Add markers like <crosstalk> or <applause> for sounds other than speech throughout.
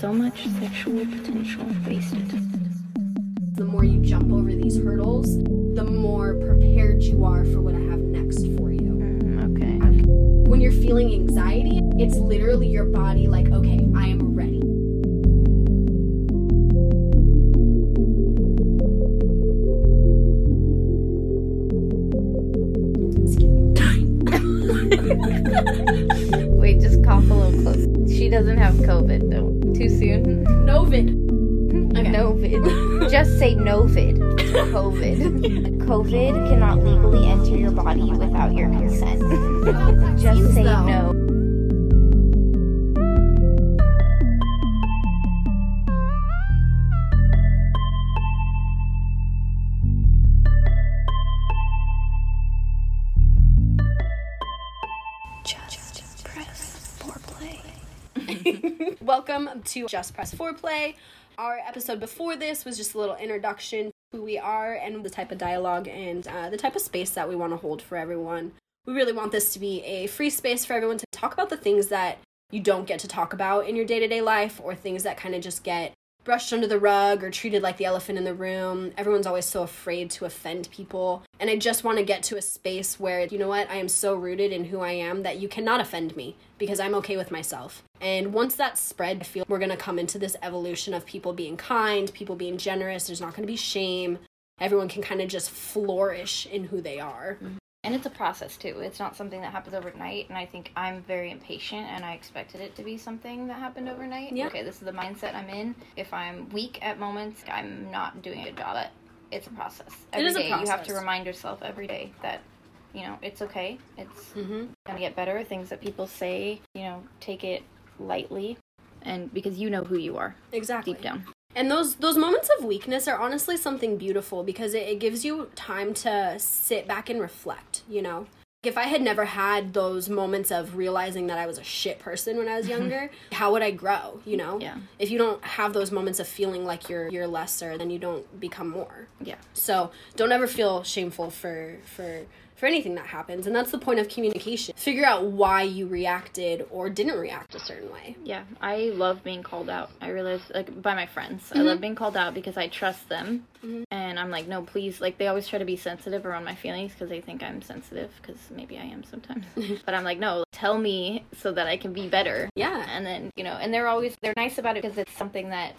so much sexual potential wasted. The more you jump over these hurdles, the more prepared you are for what I have next for you. Mm, okay. When you're feeling anxiety, it's literally your body like, okay, I am ready. <laughs> Wait, just cough a little close. She doesn't have COVID though. Too soon? Novid. Okay. Novid. <laughs> just say Novid. COVID. <laughs> COVID cannot legally enter your body without your consent. <laughs> just say no. To Just Press Foreplay. Our episode before this was just a little introduction to who we are and the type of dialogue and uh, the type of space that we want to hold for everyone. We really want this to be a free space for everyone to talk about the things that you don't get to talk about in your day to day life or things that kind of just get brushed under the rug or treated like the elephant in the room. Everyone's always so afraid to offend people. And I just want to get to a space where, you know what, I am so rooted in who I am that you cannot offend me because I'm okay with myself. And once that's spread, I feel we're going to come into this evolution of people being kind, people being generous. There's not going to be shame. Everyone can kind of just flourish in who they are. Mm-hmm. And it's a process too. It's not something that happens overnight. And I think I'm very impatient and I expected it to be something that happened overnight. Yeah. Okay, this is the mindset I'm in. If I'm weak at moments, I'm not doing a good job at it's a process. Every is a day, You have to remind yourself every day that, you know, it's okay. It's hmm gonna get better. Things that people say, you know, take it lightly. And because you know who you are Exactly. deep down. And those those moments of weakness are honestly something beautiful because it, it gives you time to sit back and reflect, you know? If I had never had those moments of realizing that I was a shit person when I was <laughs> younger, how would I grow, you know? Yeah. If you don't have those moments of feeling like you're you're lesser, then you don't become more. Yeah. So don't ever feel shameful for for for anything that happens. And that's the point of communication. Figure out why you reacted or didn't react a certain way. Yeah, I love being called out. I realize, like, by my friends. I Mm-hmm. love being called out because I trust them. And I'm like, no, please. Like, they always try to be sensitive around my feelings because they think I'm sensitive, because maybe I am sometimes. <laughs> but I'm like, no, tell me so that I can be better. Yeah. And then, you know, and they're always, they're nice about it because it's something that,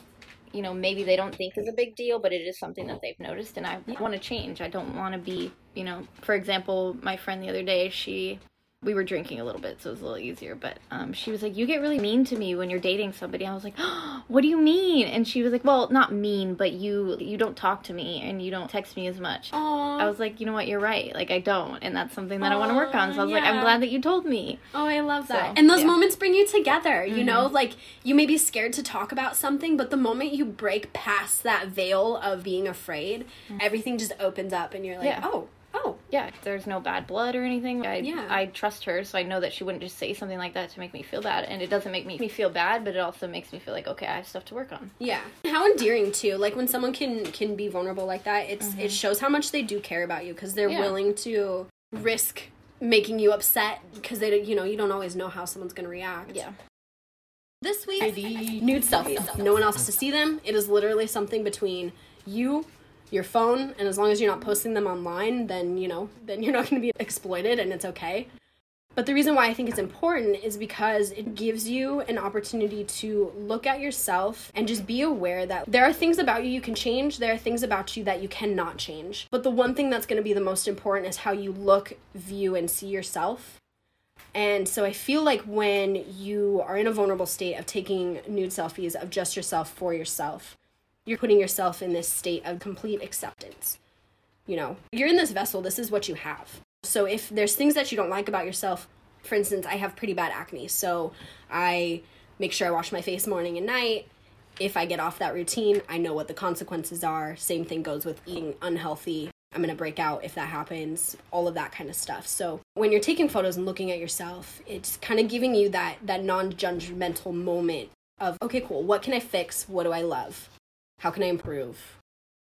you know, maybe they don't think is a big deal, but it is something that they've noticed. And I want to change. I don't want to be, you know, for example, my friend the other day, she, we were drinking a little bit, so it was a little easier. But um, she was like, "You get really mean to me when you're dating somebody." I was like, oh, <gasps> "What do you mean?" And she was like, "Well, not mean, but you you don't talk to me and you don't text me as much." Aww. I was like, "You know what? You're right. Like I don't, and that's something that I want to work on." So I was like, "I'm glad that you told me." Oh, I love that. So, and those yeah. Mm-hmm. moments bring you together, you know? Like, you may be scared to talk about something, but the moment you break past that veil of being afraid, everything just opens up and you're like, Mm-hmm. Yeah. oh, oh. Yeah, there's no bad blood or anything. I Yeah. I trust her, so I know that she wouldn't just say something like that to make me feel bad. And it doesn't make me, me feel bad, but it also makes me feel like okay, I have stuff to work on. Yeah. How endearing, too. Like, when someone can can be vulnerable like that, it's it shows how much they do care about you because they're Mm-hmm. Yeah. willing to risk making you upset because they, don't- you know, you don't always know how someone's going to react. Yeah. This week, nude selfies. No one else has to see them. It is literally something between you, your phone, and as long as you're not posting them online, then you know, then you're not going to be exploited, and it's okay. But the reason why I think it's important is because it gives you an opportunity to look at yourself and just be aware that there are things about you you can change, there are things about you that you cannot change. But the one thing that's going to be the most important is how you look, view, and see yourself. And so I feel like when you are in a vulnerable state of taking nude selfies of just yourself for yourself, you're putting yourself in this state of complete acceptance. You know, you're in this vessel, this is what you have. So if there's things that you don't like about yourself, for instance, I have pretty bad acne, so I make sure I wash my face morning and night. If I get off that routine, I know what the consequences are. Same thing goes with eating unhealthy. I'm going to break out if that happens, all of that kind of stuff. So, when you're taking photos and looking at yourself, it's kind of giving you that that non-judgmental moment of, okay, cool, what can I fix? What do I love? How can I improve?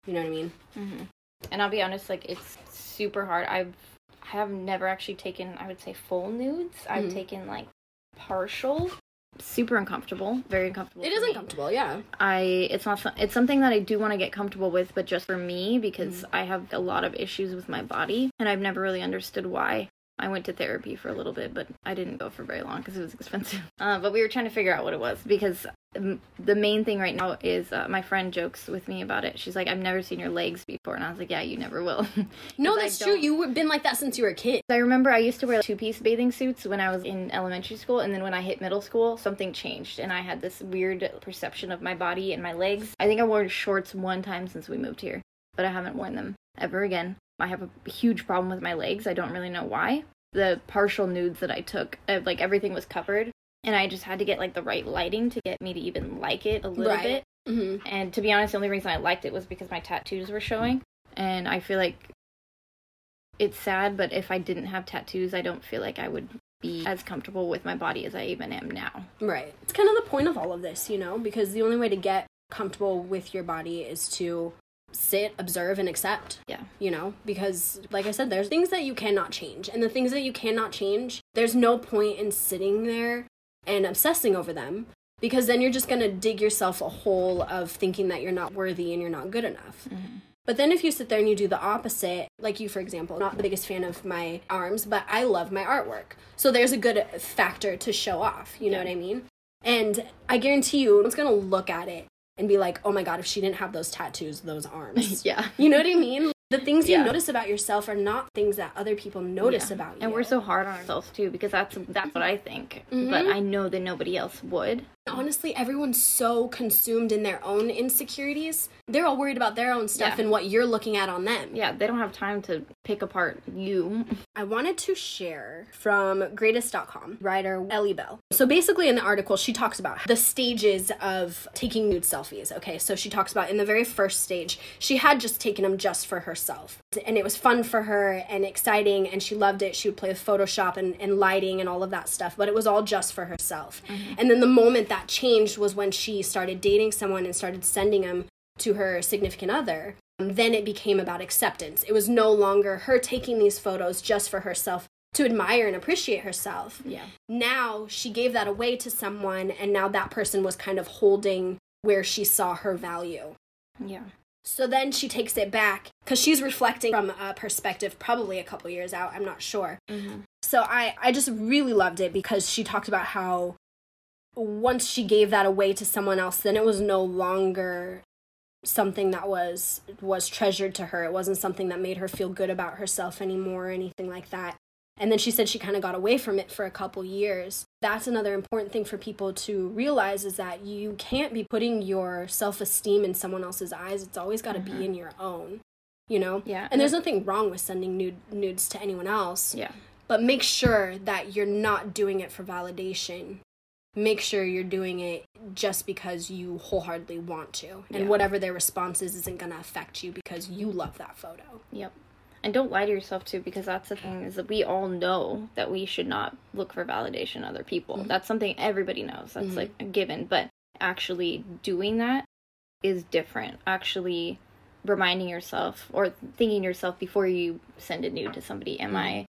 You know what I mean? Mm-hmm. And I'll be honest, like it's super hard. I've I have never actually taken I would say full nudes. I've mm-hmm. taken like partial super uncomfortable, very uncomfortable. It is me. uncomfortable, yeah. I it's not it's something that I do want to get comfortable with, but just for me because mm-hmm. I have a lot of issues with my body and I've never really understood why. I went to therapy for a little bit, but I didn't go for very long because it was expensive. <laughs> Uh, but we were trying to figure out what it was because um, the main thing right now is uh, my friend jokes with me about it. She's like, "I've never seen your legs before," and I was like, "Yeah, you never will." <laughs> no, that's true. You've been like that since you were a kid. I remember I used to wear two piece bathing suits when I was in elementary school, and then when I hit middle school, something changed, and I had this weird perception of my body and my legs. I think I wore shorts one time since we moved here, but I haven't worn them ever again. I have a huge problem with my legs. I don't really know why. The partial nudes that I took, uh, like everything was covered, and I just had to get like the right lighting to get me to even like it a little Right. bit. hmm And to be honest, the only reason I liked it was because my tattoos were showing. And I feel like it's sad, but if I didn't have tattoos, I don't feel like I would be as comfortable with my body as I even am now. Right. It's kind of the point of all of this, you know, because the only way to get comfortable with your body is to sit, observe, and accept. Yeah. You know, because like I said, there's things that you cannot change. And the things that you cannot change, there's no point in sitting there and obsessing over them because then you're just going to dig yourself a hole of thinking that you're not worthy and you're not good enough. Mm-hmm. But then if you sit there and you do the opposite, like you, for example, not the biggest fan of my arms, but I love my artwork. So there's a good factor to show off. You know what I mean? And I guarantee you, one's going to look at it and be like, oh my God, if she didn't have those tattoos, those arms. <laughs> Yeah. You know what I mean? The things you Yeah. notice about yourself are not things that other people notice Yeah. about you. And we're so hard on ourselves too, because that's that's what I think. Mm-hmm. But I know that nobody else would. Honestly, everyone's so consumed in their own insecurities. They're all worried about their own stuff Yeah. and what you're looking at on them. Yeah, they don't have time to pick apart you. <laughs> I wanted to share from greatist.com, writer Ellie Bell. So basically, in the article, she talks about the stages of taking nude selfies. Okay, so she talks about in the very first stage, she had just taken them just for herself. And it was fun for her and exciting, and she loved it. She would play with Photoshop and, and lighting and all of that stuff, but it was all just for herself. Mm-hmm. And then the moment that changed was when she started dating someone and started sending them to her significant other um, then it became about acceptance. It was no longer her taking these photos just for herself to admire and appreciate herself. Yeah. Now she gave that away to someone, and now that person was kind of holding where she saw her value. Yeah. So then she takes it back because she's reflecting from a perspective probably a couple years out. I'm not sure. Mm-hmm. So I, I just really loved it because she talked about how once she gave that away to someone else, then it was no longer something that was was treasured to her. It wasn't something that made her feel good about herself anymore or anything like that. And then she said she kind of got away from it for a couple years. That's another important thing for people to realize is that you can't be putting your self-esteem in someone else's eyes. It's always got to be mm-hmm. in your own. You know? Yeah. And there's nothing wrong with sending nude nudes to anyone else Yeah. but make sure that you're not doing it for validation. Make sure you're doing it just because you wholeheartedly want to. And Yeah. whatever their response is isn't going to affect you because you love that photo. Yep. And don't lie to yourself too, because that's the thing is that we all know that we should not look for validation in other people. Mm-hmm. That's something everybody knows. That's mm-hmm. like a given. But actually doing that is different. Actually reminding yourself or thinking yourself before you send a nude to somebody, am mm-hmm. I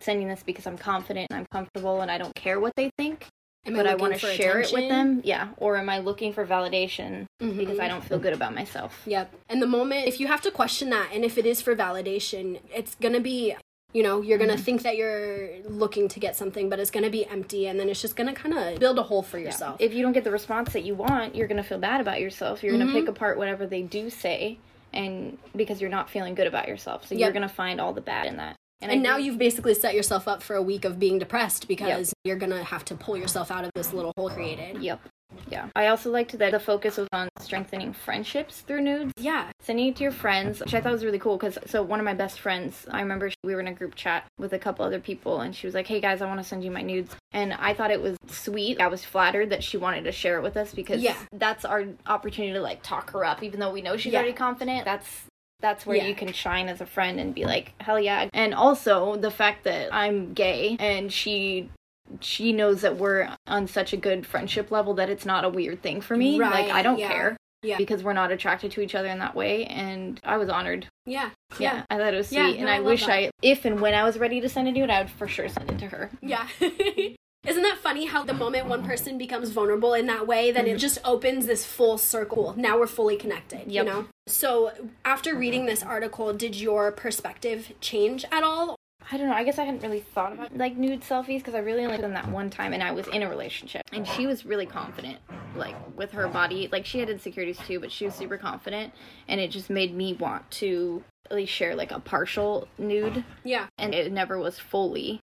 sending this because I'm confident and I'm comfortable and I don't care what they think? Am but I looking want to share it with them. Yeah. Or am I looking for validation Mhm. because I don't feel good about myself? Yep. And the moment, if you have to question that, and if it is for validation, it's going to be, you know, you're going to think that you're looking to get something, but it's going to be empty. And then it's just going to kind of build a hole for yourself. If you don't get the response that you want, you're going to feel bad about yourself. You're going to pick apart whatever they do say and because you're not feeling good about yourself. So you're going to find all the bad in that. I and now you've basically set yourself up for a week of being depressed because you're going to have to pull yourself out of this little hole created. Yep. Yeah. I also liked that the focus was on strengthening friendships through nudes. Yeah. Sending it to your friends, which I thought was really cool because so one of my best friends, I remember we were in a group chat with a couple other people and she was like, "Hey guys, I want to send you my nudes." And I thought it was sweet. I was flattered that she wanted to share it with us because Yeah. that's our opportunity to like talk her up even though we know she's Yeah. already confident. That's that's where Yeah. you can shine as a friend and be like, "Hell yeah." And also the fact that I'm gay and she she knows that we're on such a good friendship level that it's not a weird thing for me. Right, like I don't yeah. care Yeah. because we're not attracted to each other in that way and i was honored Yeah. yeah, i thought it was sweet Yeah, and no, i, I wish that. i if and when i was ready to send it to it i would for sure send it to her Yeah. <laughs> Isn't that funny how the moment one person becomes vulnerable in that way, then it mm-hmm. just opens this full circle. Now we're fully connected, you know? So, after reading this article, did your perspective change at all? I don't know. I guess I hadn't really thought about like nude selfies because I really only did them that one time, and I was in a relationship, and she was really confident, like with her body. Like she had insecurities too, but she was super confident, and it just made me want to at least share like a partial nude, Yeah. and it never was fully,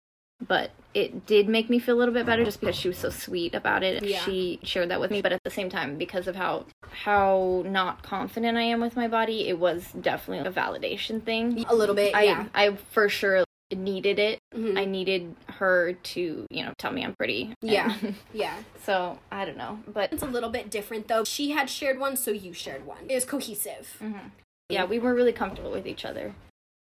but it did make me feel a little bit better just because she was so sweet about it. Yeah. She shared that with me, but at the same time, because of how how not confident I am with my body, it was definitely a validation thing. A little bit, I yeah. I for sure needed it. Mhm. I needed her to, you know, tell me I'm pretty. Yeah. Yeah. <laughs> so I don't know, but It's a little bit different though. She had shared one, so you shared one. It was cohesive. yeah, we were really comfortable with each other.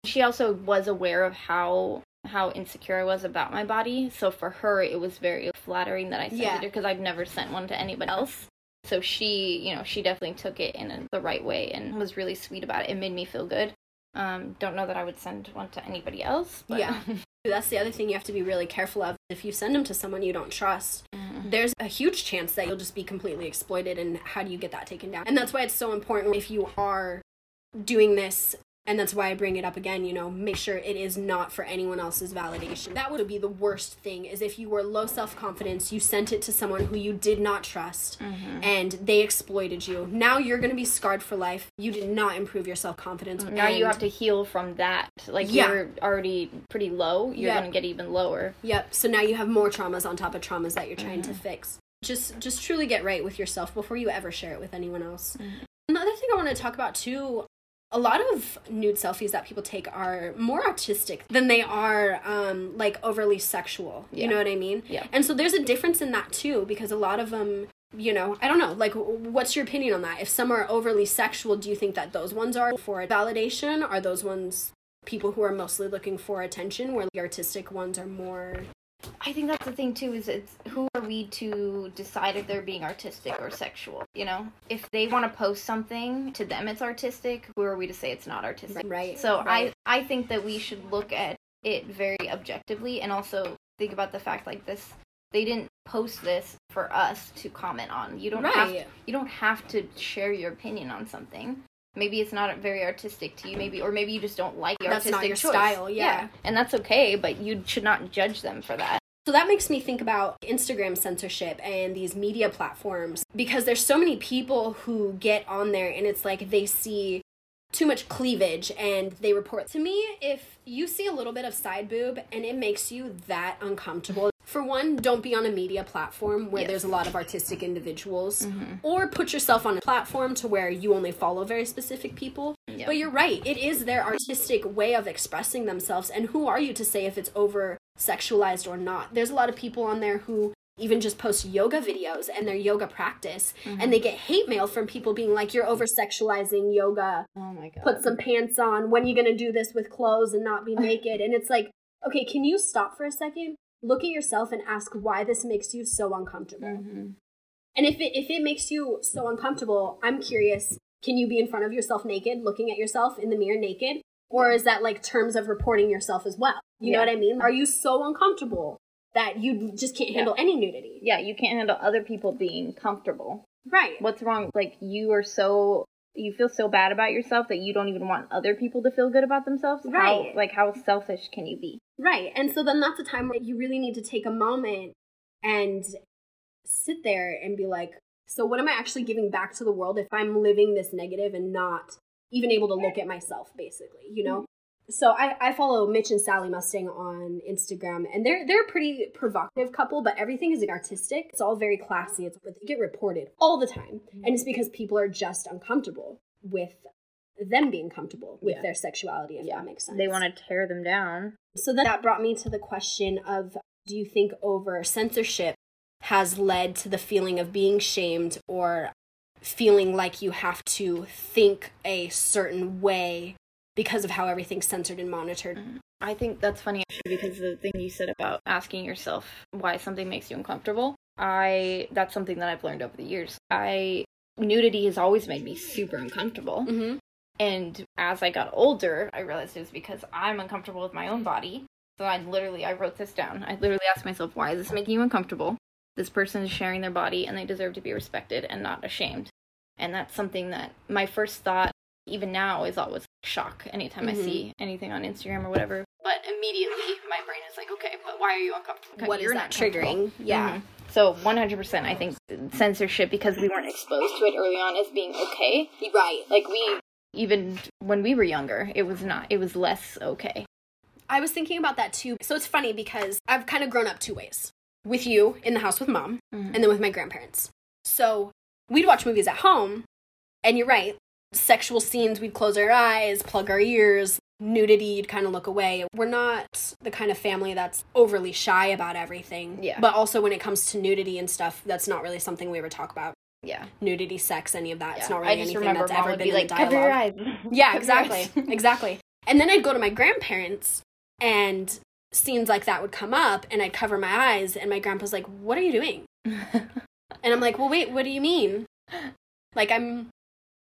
She also was aware of how how insecure I was about my body. So for her, it was very flattering that I sent Yeah. it because I've never sent one to anybody else. So she, you know, she definitely took it in the right way and was really sweet about it. It made me feel good. Um, don't know that I would send one to anybody else. But Yeah. <laughs> That's the other thing you have to be really careful of. If you send them to someone you don't trust, there's a huge chance that you'll just be completely exploited. And how do you get that taken down? And that's why it's so important if you are doing this. And that's why I bring it up again, you know, make sure it is not for anyone else's validation. That would be the worst thing is if you were low self confidence, you sent it to someone who you did not trust mm-hmm. and they exploited you. Now you're going to be scarred for life. You did not improve your self confidence. now you have to heal from that. Like Yeah. you're already pretty low, you're Yeah. gonna get even lower. Yep. So now you have more traumas on top of traumas that you're trying to mm-hmm. fix. Just just truly get right with yourself before you ever share it with anyone else. Mm-hmm. Another thing I want to talk about too, a lot of nude selfies that people take are more artistic than they are um like overly sexual. You know what I mean? Yeah. And so there's a difference in that too because a lot of them you know, I don't know. Like, what's your opinion on that? If some are overly sexual, do you think that those ones are for validation? Are those ones people who are mostly looking for attention, where the artistic ones are more I think that's the thing too. Is it's who are we to decide if they're being artistic or sexual? You know, if they want to post something to them, it's artistic. Who are we to say it's not artistic? Right, So right. I I think that we should look at it very objectively and also think about the fact like this. They didn't post this for us to comment on. You don't have Right. you don't have to share your opinion on something. Maybe it's not very artistic to you, maybe or maybe you just don't like the That's artistic not your choice. style, yeah. and that's okay. But you should not judge them for that. So that makes me think about Instagram censorship and these media platforms because there's so many people who get on there and it's like they see too much cleavage and they report to me if you see a little bit of side boob and it makes you that uncomfortable for one don't be on a media platform where Yes. there's a lot of artistic individuals mm-hmm. or put yourself on a platform to where you only follow very specific people. Yeah. but you're right it is their artistic way of expressing themselves. And who are you to say if it's over sexualized or not? There's a lot of people on there who even just post yoga videos and their yoga practice and mm-hmm. they get hate mail from people being like you're over sexualizing yoga. Oh my god. put some pants on. When are you going to do this with clothes and not be <laughs> naked? And it's like okay can you stop for a second look at yourself and ask why this makes you so uncomfortable. Mhm. and if it if it makes you so uncomfortable i'm curious can you be in front of yourself naked looking at yourself in the mirror naked? Or is that like terms of reporting yourself as well? You know what i mean? Are you so uncomfortable that you just can't handle any nudity? Yeah, you can't handle other people being comfortable. right. What's wrong? Like you are so you feel so bad about yourself that you don't even want other people to feel good about themselves. Right. How, like how selfish can you be? Right. And so then that's a time where you really need to take a moment and sit there and be like, so what am I actually giving back to the world if I'm living this negative and not even able to look at myself, basically, you know? So I, I follow Mitch and Sally Mustang on Instagram, and they're they're a pretty provocative couple, but everything is artistic. It's all very classy. It's but they get reported all the time, mm-hmm. and it's because people are just uncomfortable with them being comfortable with Yeah. their sexuality. If that makes sense. They want to tear them down. So then that brought me to the question of do you think over censorship has led to the feeling of being shamed or feeling like you have to think a certain way because of how everything's censored and monitored? I think that's funny actually because the thing you said about asking yourself why something makes you uncomfortable. I that's something that I've learned over the years. I nudity has always made me super uncomfortable. Mm-hmm. And as I got older, I realized it was because I'm uncomfortable with my own body. So I literally I wrote this down. I literally asked myself, why is this making you uncomfortable? This person is sharing their body and they deserve to be respected and not ashamed. And that's something that my first thought, even now, is always shock anytime Mhm. I see anything on Instagram or whatever. But immediately my brain is like, okay, but why are you uncomfortable? What You're that not triggering? Yeah. Mhm. So 100%, I think censorship because we weren't exposed to it early on as being okay. Right. Like we, even when we were younger, it was not. It was less okay. I was thinking about that too. So it's funny because I've kind of grown up two ways with you in the house with mom Mhm. and then with my grandparents. So we'd watch movies at home, and you're right, sexual scenes, we'd close our eyes, plug our ears, nudity, you'd kind of look away. We're not the kind of family that's overly shy about everything. Yeah. But also when it comes to nudity and stuff, that's not really something we ever talk about. Yeah. Nudity, sex, any of that. It's not really anything that's ever been be in like, the cover your eyes. <laughs> Yeah, exactly. <laughs> exactly. And then I'd go to my grandparents and scenes like that would come up and I'd cover my eyes and my grandpa's like, "What are you doing?" <laughs> And I'm like, "Well, wait, what do you mean?" Like I'm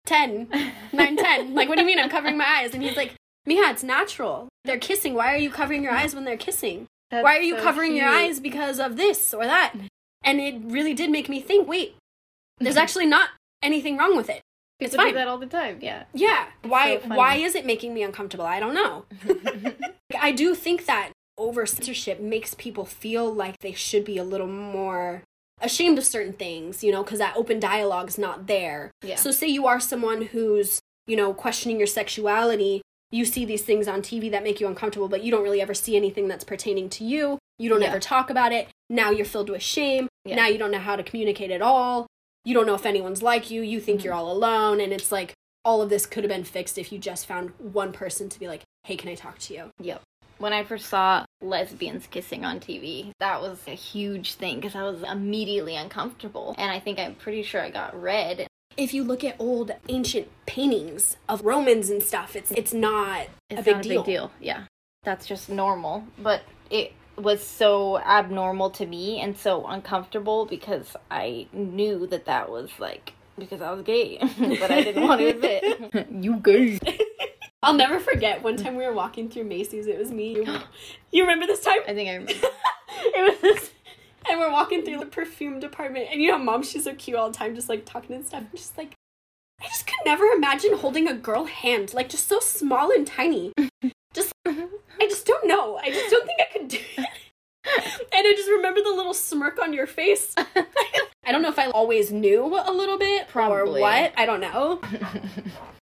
10, 9, 10. <laughs> Like what do you mean I'm covering my eyes? And he's like, "Mija, it's natural. They're kissing. Why are you covering your eyes when they're kissing? That's Why are you so covering your eyes because of this or that?" Mm-hmm. And it really did make me think, "Wait, there's mm-hmm. actually not anything wrong with it." It's People do fine. that all the time. Yeah. Yeah. Why so why is it making me uncomfortable? I don't know. <laughs> I do think that over censorship makes people feel like they should be a little more ashamed of certain things, you know, because that open dialogue's not there. Yeah. So say you are someone who's, you know, questioning your sexuality, you see these things on TV that make you uncomfortable, but you don't really ever see anything that's pertaining to you. You don't Yeah. ever talk about it. Now you're filled with shame. Yeah. Now you don't know how to communicate at all. You don't know if anyone's like you. You think Mhm. you're all alone. And it's like all of this could have been fixed if you just found one person to be like, hey, can I talk to you? Yep. When I first saw lesbians kissing on TV, that was a huge thing because I was immediately uncomfortable. And I think I'm pretty sure I got red. If you look at old ancient paintings of Romans and stuff, it's it's not It's a big not deal. a big deal. Yeah. That's just normal. But it was so abnormal to me and so uncomfortable because I knew that that was like because I was gay, <laughs> but I didn't want to admit. <laughs> you gay. <laughs> I'll never forget one time we were walking through Macy's. It was me. You, you remember this time? I think I remember. <laughs> it was this, and we're walking through the perfume department, and you know, mom, she's so cute all the time, just like talking and stuff. And just like, I just could never imagine holding a girl hand, like just so small and tiny. Just, I just don't know. I just don't think I could do it. And I just remember the little smirk on your face. <laughs> I don't know if I always knew a little bit Probably. or what. I don't know. <laughs>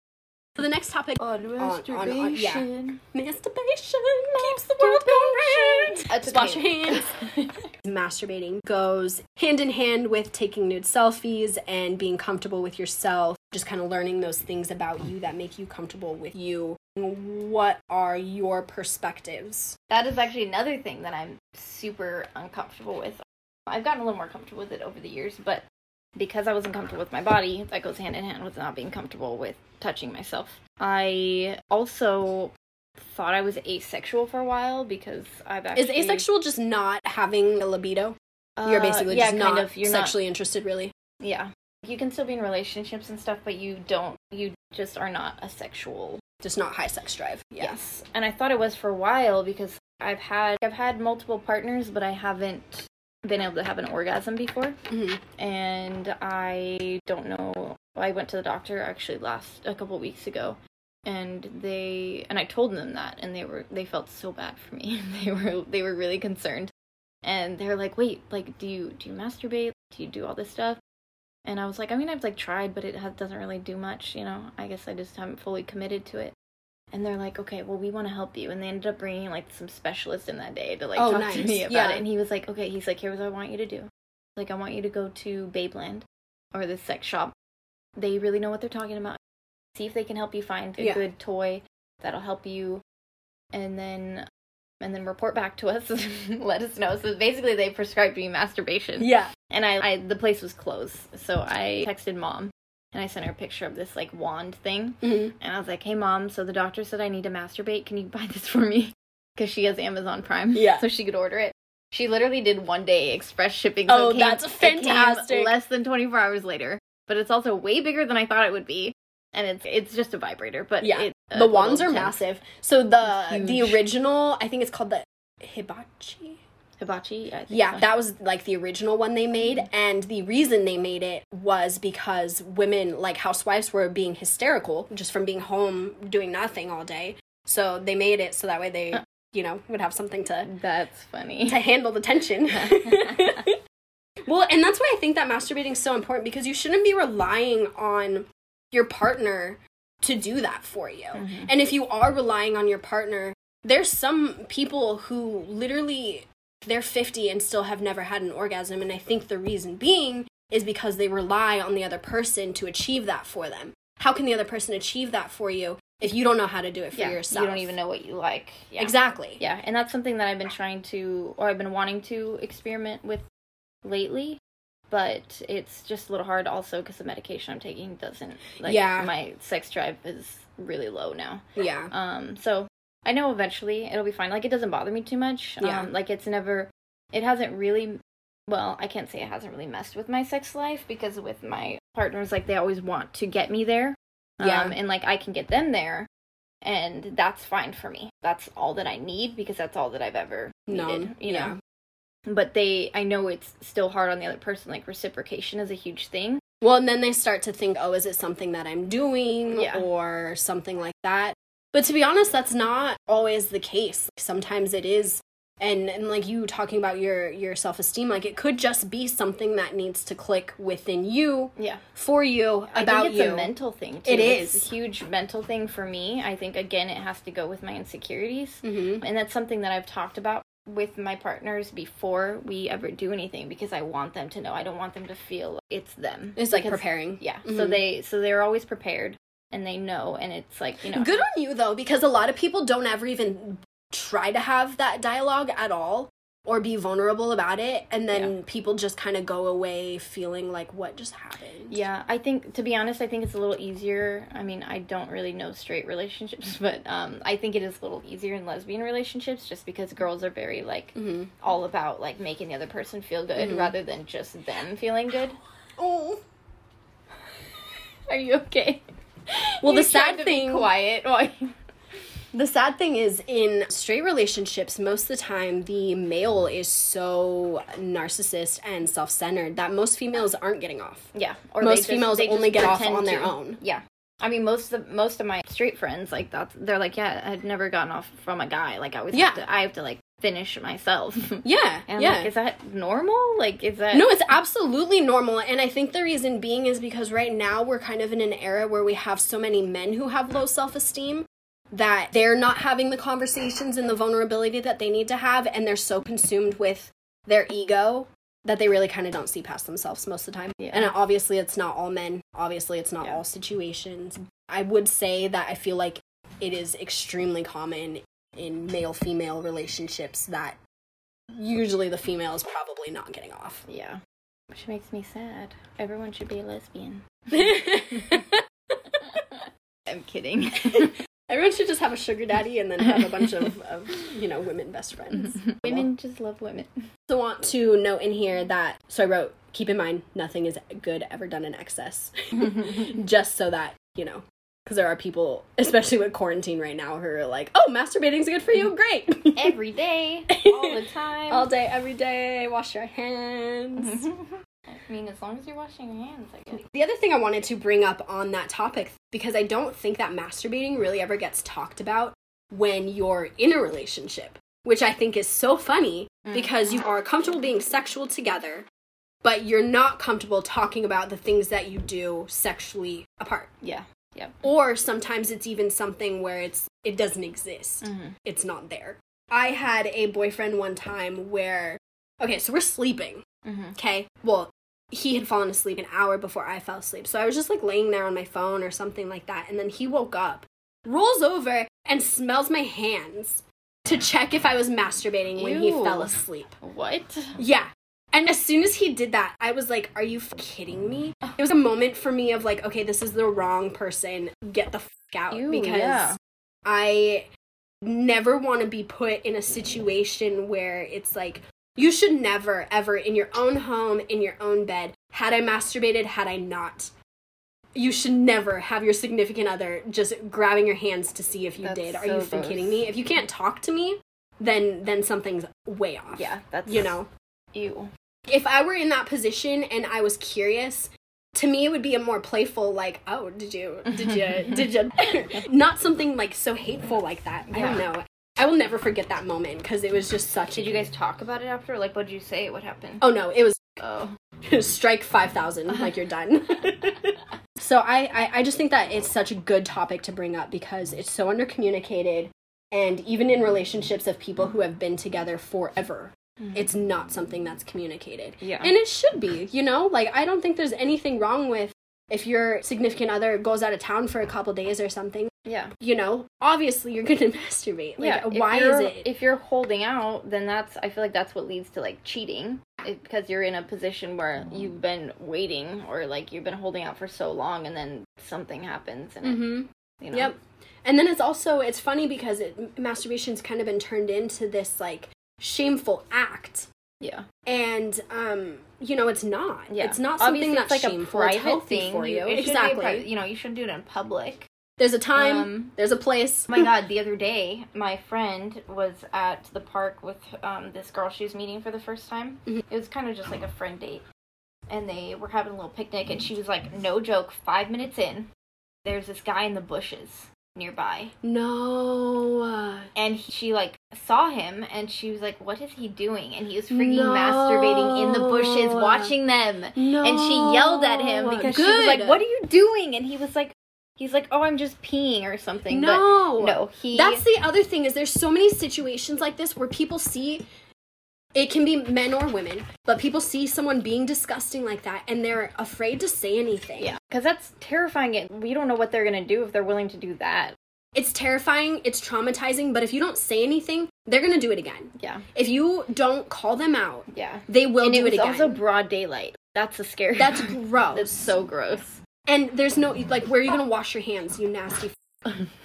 So the next topic On on- on- masturbation. masturbation keeps the world going round. That's Just wash your hands. <laughs> Masturbating goes hand in hand with taking nude selfies and being comfortable with yourself. Just kind of learning those things about you that make you comfortable with you. What are your perspectives? That is actually another thing that I'm super uncomfortable with. I've gotten a little more comfortable with it over the years, but because I wasn't comfortable with my body, that goes hand in hand with not being comfortable with touching myself. I also thought I was asexual for a while because I've actually Is asexual just not having a libido? You're Uh, basically yeah, just kind not of. You're sexually interested, really. Yeah, you can still be in relationships and stuff, but you don't. You just are not a sexual Just not high sex drive. Yeah. Yes. And I thought it was for a while because I've had I've had multiple partners, but I haven't been able to have an orgasm before. Mhm. And I don't know. I went to the doctor actually last a couple weeks ago and they and I told them that and they were they felt so bad for me. <laughs> they were they were really concerned. And they're like, "Wait, like do you do you masturbate? Do you do all this stuff?" And I was like, I mean, I've like tried, but it has, doesn't really do much, you know. I guess I just haven't fully committed to it. And they're like, okay, well, we want to help you. And they ended up bringing like some specialist in that day to like Oh, talk to me about Yeah. it. And he was like, okay, he's like, here's what I want you to do. Like, I want you to go to Babeland or this sex shop. They really know what they're talking about. See if they can help you find a Yeah. good toy that'll help you, and then and then report back to us. <laughs> let us know. So basically, they prescribed me masturbation Yeah. and I, I the place was closed so i texted mom and i sent her a picture of this like wand thing Mhm. and i was like hey mom so the doctor said i need to masturbate can you buy this for me <laughs> because she has amazon prime Yeah. so she could order it she literally did one day express shipping Oh, it came- that's fantastic. less than 24 hours later but it's also way bigger than i thought it would be and it's it's just a vibrator but Yeah. it, the wands are massive. So the the original, I think it's called the hibachi. Hibachi. I think Yeah, so. that was like the original one they made. Mm-hmm. And the reason they made it was because women, like housewives, were being hysterical just from being home doing nothing all day. So they made it so that way they, you know, would have something to That's funny. to handle the tension. <laughs> <laughs> well, and that's why I think that masturbating is so important because you shouldn't be relying on your partner to do that for you. Mm-hmm. And if you are relying on your partner, there's some people who literally they're 50 and still have never had an orgasm and I think the reason being is because they rely on the other person to achieve that for them. How can the other person achieve that for you if you don't know how to do it for yeah, yourself? you don't even know what you like. Yeah. Exactly. Yeah, and that's something that I've been trying to, or I've been wanting to experiment with lately. But it's just a little hard also because the medication I'm taking doesn't, like, Yeah. my sex drive is really low now. Yeah. Um, so I know eventually it'll be fine. Like, it doesn't bother me too much. Yeah. Um, like, it's never, it hasn't really, well, I can't say it hasn't really messed with my sex life because with my partners, like, they always want to get me there. Yeah. Um, and, like, I can get them there. And that's fine for me. That's all that I need because that's all that I've ever needed. Known, You yeah. know? But they, I know it's still hard on the other person. Like, reciprocation is a huge thing. Well, and then they start to think, oh, is it something that I'm doing Yeah. or something like that? But to be honest, that's not always the case. Sometimes it is. And, and like you talking about your your self-esteem like it could just be something that needs to click within you Yeah. for you I about think it's you a mental thing too. It It's a huge mental thing for me. I think again it has to go with my insecurities. Mhm. And that's something that I've talked about with my partners before we ever do anything because I want them to know. I don't want them to feel it's them. it's like Because- preparing Yeah. So Mhm. they so they're always prepared and they know and it's like, you know. good on you though because a lot of people don't ever even try to have that dialogue at all or be vulnerable about it and then people just kind of go away feeling like what just happened Yeah, I think to be honest, I think it's a little easier. I mean, I don't really know straight relationships, <laughs> but um, I think it is a little easier in lesbian relationships just because girls are very like Mhm. all about like making the other person feel good rather than just them feeling good. oh <laughs> Are you okay? Well, the sad tried to be thing- quiet. <laughs> The sad thing is, in straight relationships, most of the time, the male is so narcissist and self centered that most females aren't getting off. Yeah, or Most just- females only get off on their own. Yeah, I mean most of most of my straight friends like that. They're like, yeah, I've never gotten off from a guy. Like I always Yeah. have to, I have to like finish myself. <laughs> Yeah, And yeah. like, is that normal? Like, is that no, it's absolutely normal. And I think the reason being is because right now we're kind of in an era where we have so many men who have low self esteem that they're not having the conversations and the vulnerability that they need to have. And they're so consumed with their ego that they really kind of don't see past themselves most of the time. Yeah. And obviously, it's not all men. Obviously, it's not Yeah. all situations. I would say that I feel like it is extremely common in male female relationships that usually the female is probably not getting off. Yeah. Which makes me sad. Everyone should be a lesbian. <laughs> I'm kidding. <laughs> Everyone should just have a sugar daddy and then have a bunch of, of you know, women best friends. <laughs> women just love women. also want to note in here that, so I wrote, keep in mind, nothing is good ever done in excess. just so that, you know, because there are people, especially with quarantine right now, who are like, oh, masturbating's good for you, great. Every day, all the <laughs> time. All day, every day, wash your hands. <laughs> I mean, as long as you're washing your hands, I guess. The other thing I wanted to bring up on that topic, because I don't think that masturbating really ever gets talked about when you're in a relationship, which I think is so funny mm. because you are comfortable being sexual together, but you're not comfortable talking about the things that you do sexually apart. Yeah. Yep. Or sometimes it's even something where it's it doesn't exist. Mm-hmm. It's not there. I had a boyfriend one time where okay, so we're sleeping. Mhm. Okay. Well, he had fallen asleep an hour before I fell asleep. So I was just like laying there on my phone or something like that. And then he woke up, rolls over, and smells my hands to check if I was masturbating when he fell asleep. What? Yeah. And as soon as he did that, I was like, Are you f- kidding me? It was a moment for me of like, Okay, this is the wrong person. Get the f out. Ew, because yeah. I never want to be put in a situation where it's like, you should never, ever, in your own home, in your own bed, had I masturbated, had I not, you should never have your significant other just grabbing your hands to see if you That's did. Are you gross. kidding me? If you can't talk to me, then then something's way off. Yeah, that's You know. you. If I were in that position and I was curious, to me it would be a more playful like, "Oh, did you did you <laughs> did you <laughs> not something like so hateful like that." I don't know. I will never forget that moment because it was just such Did you guys talk about it after? Like, what did you say? What happened? Oh no, it was Oh, <laughs> strike 5000 uh-huh. like you're done so I, I i just think that it's such a good topic to bring up because it's so undercommunicated and even in relationships of people who have been together forever it's not something that's communicated Yeah. and it should be you know like i don't think there's anything wrong with if your significant other goes out of town for a couple days or something yeah. you know obviously you're gonna <laughs> masturbate like yeah. why is it If you're holding out, then that's. I feel like that's what leads to like cheating, it, because you're in a position where you've been waiting or like you've been holding out for so long, and then something happens, and mm-hmm. it, you know. Yep. And then it's also it's funny because it, masturbation's kind of been turned into this like shameful act. Yeah. And um you know it's not. Yeah. It's not something it's that's like shameful. a it's private healthy thing for you. It should be a Exactly. you know, you shouldn't do it in public. There's a time, Um, there's a place. Oh my god, the other day, my friend was at the park with um, this girl she was meeting for the first time. Mhm. It was kind of just like a friend date. And they were having a little picnic, and she was like, no joke, five minutes in, there's this guy in the bushes nearby. No. And he, she like saw him, and she was like, what is he doing? And he was freaking No. masturbating in the bushes, watching them. No. And she yelled at him because she was like, what are you doing? And he was like, he's like, oh, I'm just peeing or something. But No. no, he. That's the other thing is there's so many situations like this where people see it can be men or women, but people see someone being disgusting like that and they're afraid to say anything. Yeah, because that's terrifying. It we don't know what they're gonna do if they're willing to do that. It's terrifying, it's traumatizing, but if you don't say anything, they're going to do it again. Yeah, If you don't call them out, yeah. they will and do it it again. also broad daylight. That's a scary. That's gross. that's so gross. and there's no like where are you going to wash your hands, you nasty f- <laughs>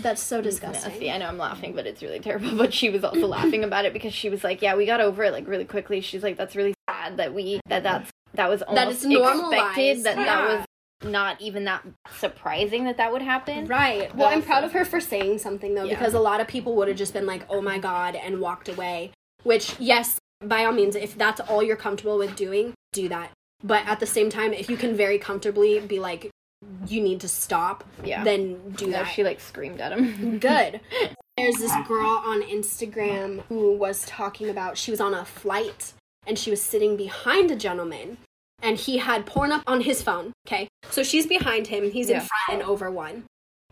That's so disgusting. Nasty. I know I'm laughing, but it's really terrible. But she was also laughing about it because she was like, "Yeah, we got over it like really quickly." She's like, "That's really sad that we that that's that was almost it's normalized. expected. That Yeah. that was not even that surprising that that would happen." Right. Well, I'm Also- proud of her for saying something though, Yeah. because a lot of people would have just been like, "Oh my god," and walked away. Which, yes, by all means, if that's all you're comfortable with doing, do that. But at the same time, if you can very comfortably be like, "You need to stop," Yeah. then do No, that. she like screamed at him. <laughs> Good. There's this girl on Instagram who was talking about she was on a flight and she was sitting behind a gentleman and he had porn up on his phone. Okay. So she's behind him, he's in front and over one.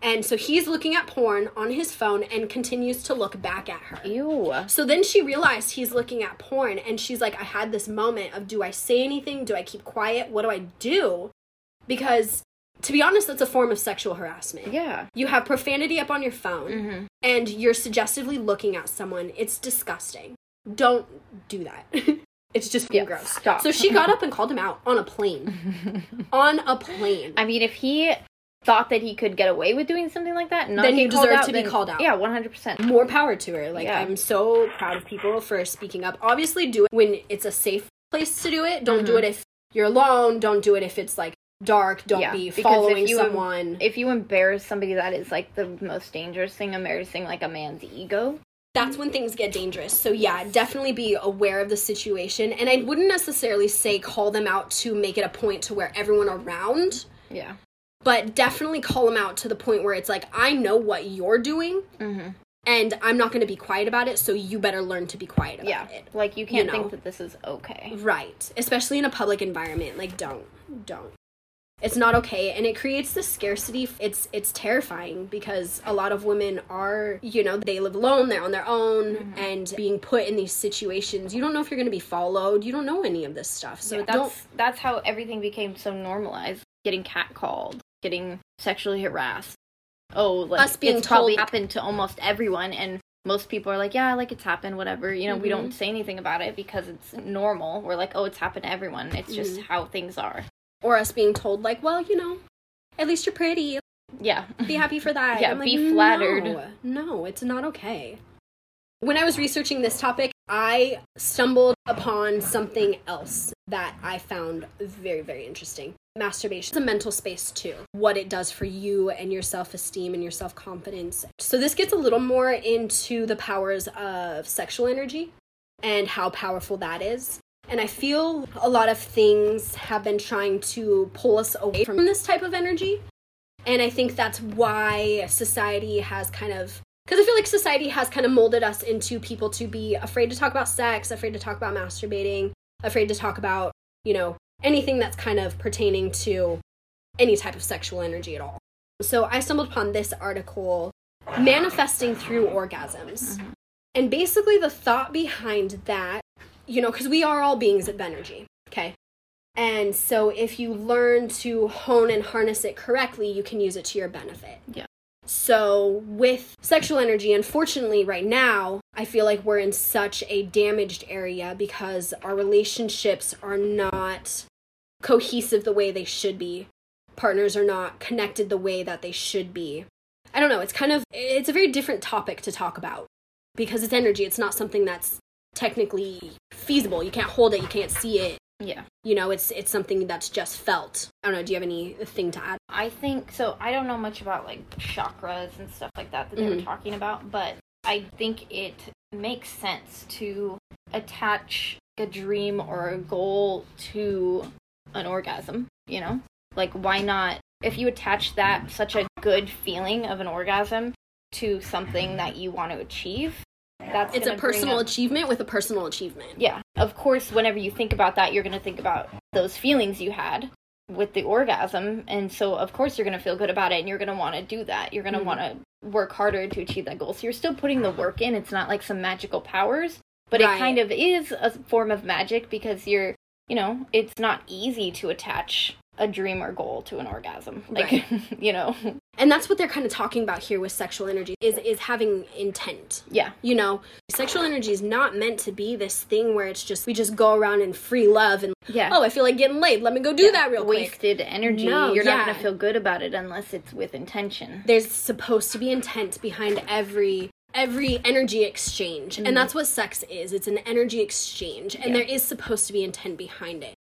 And so he's looking at porn on his phone and continues to look back at her. Ew. So then she realized he's looking at porn and she's like, I had this moment of do I say anything? Do I keep quiet? What do I do? Because to be honest, that's a form of sexual harassment. Yeah. You have profanity up on your phone Mm-hmm. and you're suggestively looking at someone. It's disgusting. Don't do that. <laughs> it's just Yeah, gross. stop. So she got up and <laughs> called him out on a plane. <laughs> on a plane. I mean, if he thought that he could get away with doing something like that, Then he deserved out, to be called out. Yeah, one hundred percent. More power to her. Like Yeah. I'm so proud of people for speaking up. Obviously do it when it's a safe place to do it. Don't do Mhm. it if you're alone. Don't do it if it's like dark. Don't Yeah, be because if following you- someone. If you embarrass somebody, that is like the most dangerous thing. Embarrassing like a man's ego. that's when things get dangerous. So yeah, definitely be aware of the situation. And I wouldn't necessarily say call them out to make it a point to where everyone around, Yeah. but definitely call them out to the point where it's like, I know what you're doing Mm-hmm. and I'm not going to be quiet about it, so you better learn to be quiet about Yeah. it. Like you can't know. think that this is okay. Right. Especially in a public environment. Like don't. Don't. It's not okay and it creates this scarcity. It's it's terrifying because a lot of women are, you know, they live alone, they're on their own Mm-hmm. and being put in these situations. You don't know if you're going to be followed. You don't know any of this stuff. So don't that's that's how everything became so normalized. Getting catcalled, getting sexually harassed. Oh, like Us being it's probably happened to almost everyone, and most people are like, yeah, like it's happened, whatever. You know, we Mhm. don't say anything about it because it's normal. We're like, oh, it's happened to everyone. It's just Mhm. how things are. Or us being told like, well, you know, at least you're pretty. Yeah. Be happy for that. <laughs> Yeah, like, be flattered. No, no, it's not okay. When I was researching this topic, I stumbled upon something else that I found very, very interesting. Masturbation is a mental space too, what it does for you and your self esteem and your self confidence. So, this gets a little more into the powers of sexual energy and how powerful that is. And I feel a lot of things have been trying to pull us away from this type of energy. And I think that's why society has kind of because I feel like society has kind of molded us into people to be afraid to talk about sex, afraid to talk about masturbating, afraid to talk about, you know, anything that's kind of pertaining to any type of sexual energy at all. So I stumbled upon this article, Manifesting Through Orgasms. Mm-hmm. And basically, the thought behind that, you know, because we are all beings of energy, okay? And so if you learn to hone and harness it correctly, you can use it to your benefit. Yeah. So, with sexual energy, unfortunately, right now, I feel like we're in such a damaged area because our relationships are not cohesive the way they should be. Partners are not connected the way that they should be. I don't know, it's kind of it's a very different topic to talk about because it's energy. It's not something that's technically feasible. You can't hold it, you can't see it. Yeah. You know, it's it's something that's just felt. I don't know, do you have anything to add? I think so I don't know much about like chakras and stuff like that that they mm-hmm. were talking about, but I think it makes sense to attach a dream or a goal to an orgasm, you know? Like why not if you attach that such a good feeling of an orgasm to something that you want to achieve, that's it's a personal up, achievement with a personal achievement. Yeah. Of course, whenever you think about that, you're going to think about those feelings you had with the orgasm. And so, of course, you're going to feel good about it and you're going to want to do that. You're going to mm-hmm. want to work harder to achieve that goal. So, you're still putting the work in. It's not like some magical powers, but right. it kind of is a form of magic because you're, you know, it's not easy to attach a dream or goal to an orgasm like right. <laughs> you know and that's what they're kind of talking about here with sexual energy is is having intent. Yeah. You know sexual energy is not meant to be this thing where it's just we just go around in free love and yeah. Oh i feel like getting laid. Let me go do yeah. that real quick. Wasted energy. No, you're yeah. not going to feel good about it unless it's with intention. There's supposed to be intent behind every every energy exchange. Mm-hmm. and that's what sex is. It's an energy exchange. And yeah. there is supposed to be intent behind it.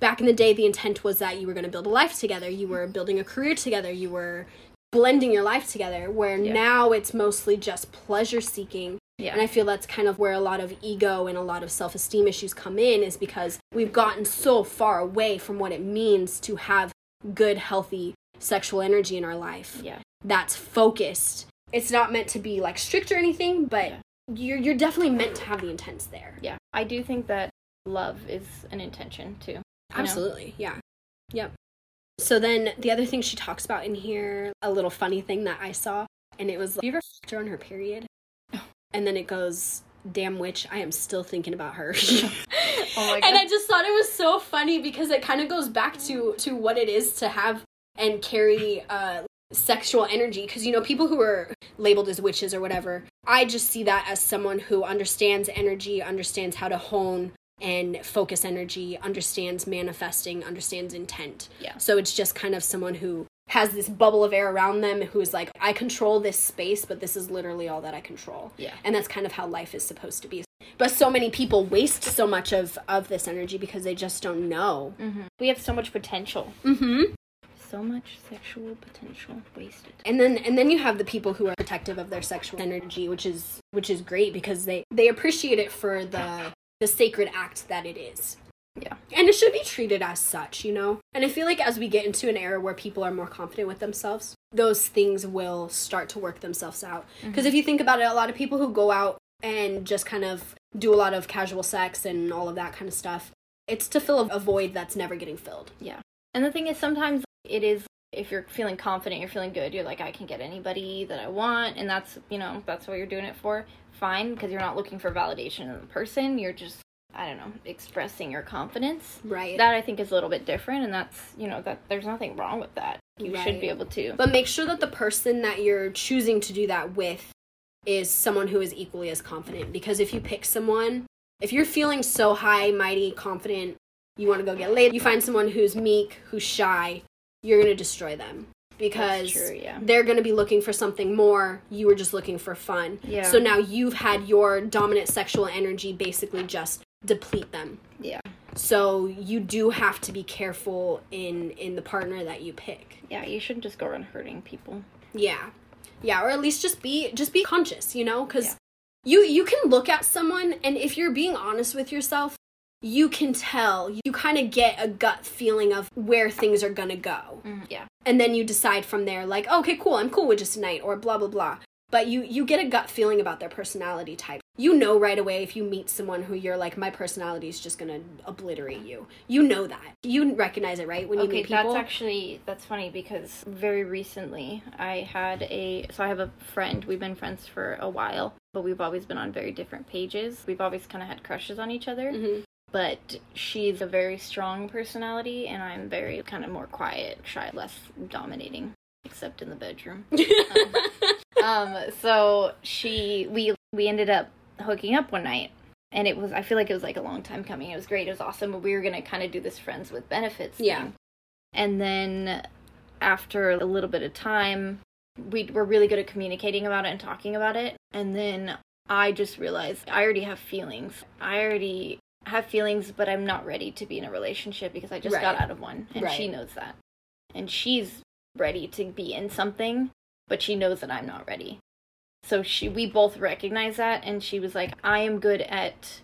Back in the day the intent was that you were going to build a life together. You were building a career together. You were blending your life together where yeah. now it's mostly just pleasure seeking yeah. and i feel that's kind of where a lot of ego and a lot of self-esteem issues come in is because we've gotten so far away from what it means to have good healthy sexual energy in our life yeah that's focused it's not meant to be like strict or anything but yeah. you're you're definitely meant to have the intents there yeah i do think that love is an intention too Absolutely. Know? Yeah. Yep. So then the other thing she talks about in here, a little funny thing that I saw, and it was, have you ever fucked her on her period? And then it goes, damn witch, I am still thinking about her. <laughs> <laughs> oh my God. And I just thought it was so funny because it kind of goes back to to what it is to have and carry uh sexual energy because you know people who are labeled as witches or whatever i just see that as someone who understands energy understands how to hone and focus energy, understands manifesting, understands intent. Yeah. So it's just kind of someone who has this bubble of air around them who's like, I control this space, but this is literally all that I control. Yeah. And that's kind of how life is supposed to be. But so many people waste so much of, of this energy because they just don't know. Mm-hmm. We have so much potential. Mm-hmm. So much sexual potential wasted. And then and then you have the people who are protective of their sexual energy, which is which is great because they they appreciate it for the the sacred act that it is. Yeah. And it should be treated as such, you know? And I feel like as we get into an era where people are more confident with themselves, those things will start to work themselves out. Because mm-hmm. if you think about it, a lot of people who go out and just kind of do a lot of casual sex and all of that kind of stuff, it's to fill a void that's never getting filled. Yeah. And the thing is, sometimes it is if you're feeling confident, you're feeling good, you're like, I can get anybody that I want, and that's, you know, that's what you're doing it for fine because you're not looking for validation in the person. You're just I don't know, expressing your confidence. Right. That I think is a little bit different and that's, you know, that there's nothing wrong with that. You right. should be able to. But make sure that the person that you're choosing to do that with is someone who is equally as confident because if you pick someone, if you're feeling so high, mighty, confident, you want to go get laid, you find someone who's meek, who's shy, you're going to destroy them because true, yeah. they're going to be looking for something more. You were just looking for fun. Yeah. So now you've had your dominant sexual energy basically just deplete them. Yeah. So you do have to be careful in in the partner that you pick. Yeah, you shouldn't just go around hurting people. Yeah. Yeah, or at least just be just be conscious, you know, cuz Yeah. you you can look at someone and if you're being honest with yourself, you can tell. You kind of get a gut feeling of where things are to go. Yeah. And then you decide from there like, "Okay, cool, I'm cool with just tonight," or blah blah blah. But you you get a gut feeling about their personality type. You know right away if you meet someone who you're like, "My personality is just to obliterate you." You know that. You recognize it, right? When you Okay, meet people. that's actually that's funny because very recently I had a so I have a friend. We've been friends for a while, but we've always been on very different pages. We've always kind of had crushes on each other. Mhm. But she's a very strong personality, and I'm very kind of more quiet, shy, less dominating, except in the bedroom. <laughs> um, so she we we ended up hooking up one night, and it was I feel like it was like a long time coming. It was great. It was awesome. But we were gonna kind of do this friends with benefits. thing. Yeah. And then after a little bit of time, we were really good at communicating about it and talking about it. And then I just realized I already have feelings. I already have feelings, but I'm not ready to be in a relationship because I just got out of one. And she knows that. And she's ready to be in something, but she knows that I'm not ready. So she we both recognize that and she was like, I am good at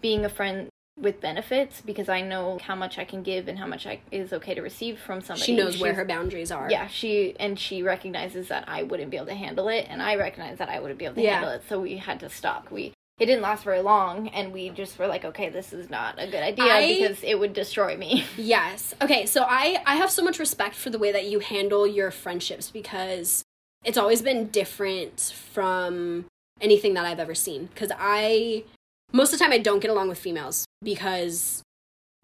being a friend with benefits because I know how much I can give and how much I is okay to receive from somebody. she knows where her boundaries are. yeah, she and she recognizes that I wouldn't be able to handle it, and I recognize that I wouldn't be able to Yeah. handle it. So we had to stop. We it didn't last very long, and we just were like, okay, this is not a good idea I- because it would destroy me. <laughs> Yes. Okay, so I I have so much respect for the way that you handle your friendships because it's always been different from anything that I've ever seen cuz I most of the time I don't get along with females because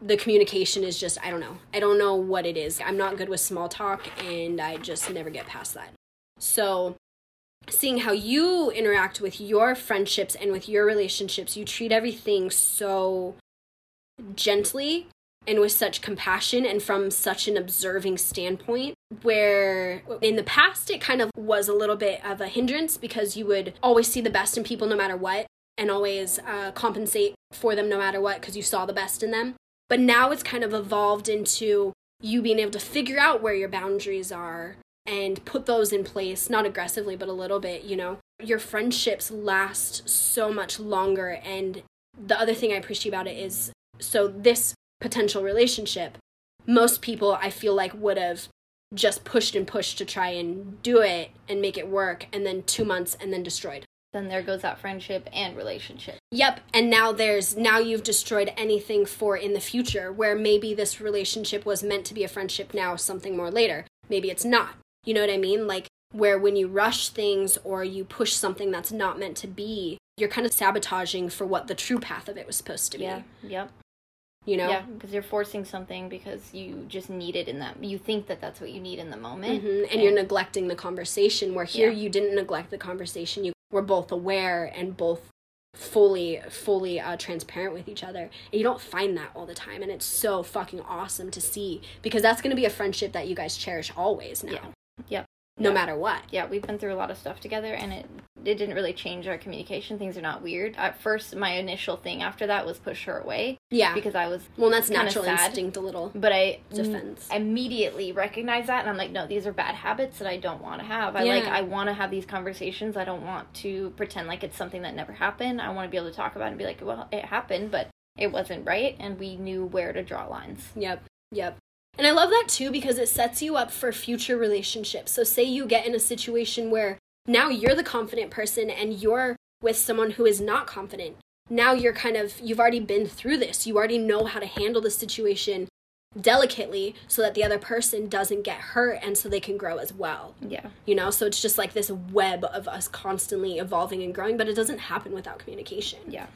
the communication is just I don't know. I don't know what it is. I'm not good with small talk and I just never get past that. So seeing how you interact with your friendships and with your relationships, you treat everything so gently and with such compassion and from such an observing standpoint where in the past it kind of was a little bit of a hindrance because you would always see the best in people no matter what and always uh, compensate for them no matter what because you saw the best in them. But now it's kind of evolved into you being able to figure out where your boundaries are and put those in place not aggressively but a little bit you know your friendships last so much longer and the other thing i appreciate about it is so this potential relationship most people i feel like would have just pushed and pushed to try and do it and make it work and then 2 months and then destroyed then there goes that friendship and relationship. Yep, and now there's now you've destroyed anything for in the future where maybe this relationship was meant to be a friendship now something more later. Maybe it's not. You know what I mean? Like where when you rush things or you push something that's not meant to be, you're kind of sabotaging for what the true path of it was supposed to be. Yeah. Yep. You know? Yeah, because you're forcing something because you just need it in that. You think that that's what you need in the moment, hmm And you're neglecting the conversation where here Yeah. you didn't neglect the conversation. You were both aware and both fully fully uh, transparent with each other and you don't find that all the time and it's so fucking awesome to see because that's going to be a friendship that you guys cherish always now Yeah. Yep. no Yeah. matter what yeah, we've been through a lot of stuff together, and it it didn't really change our communication. Things are not weird. At first, my initial thing after that was push her away yeah because I was well that's natural sad. instinct a little but I Defense. n- immediately recognize that, and I'm like, no, these are bad habits that I don't want to have. I like, I want to have these conversations. I don't want to pretend like it's something that never happened. I want to be able to talk about it and be like, well, it happened, but it wasn't right, and we knew where to draw lines. Yep. Yep. And I love that too because it sets you up for future relationships. So, say you get in a situation where now you're the confident person and you're with someone who is not confident. Now you're kind of, you've already been through this. You already know how to handle the situation delicately so that the other person doesn't get hurt and so they can grow as well. Yeah, You know, so it's just like this web of us constantly evolving and growing, but it doesn't happen without communication. yeah,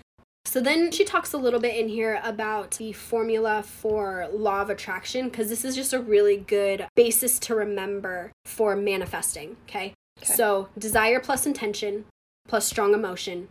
So then she talks a little bit in here about the formula for law of attraction because this is just a really good basis to remember for manifesting, okay? Okay. So desire plus intention plus strong emotion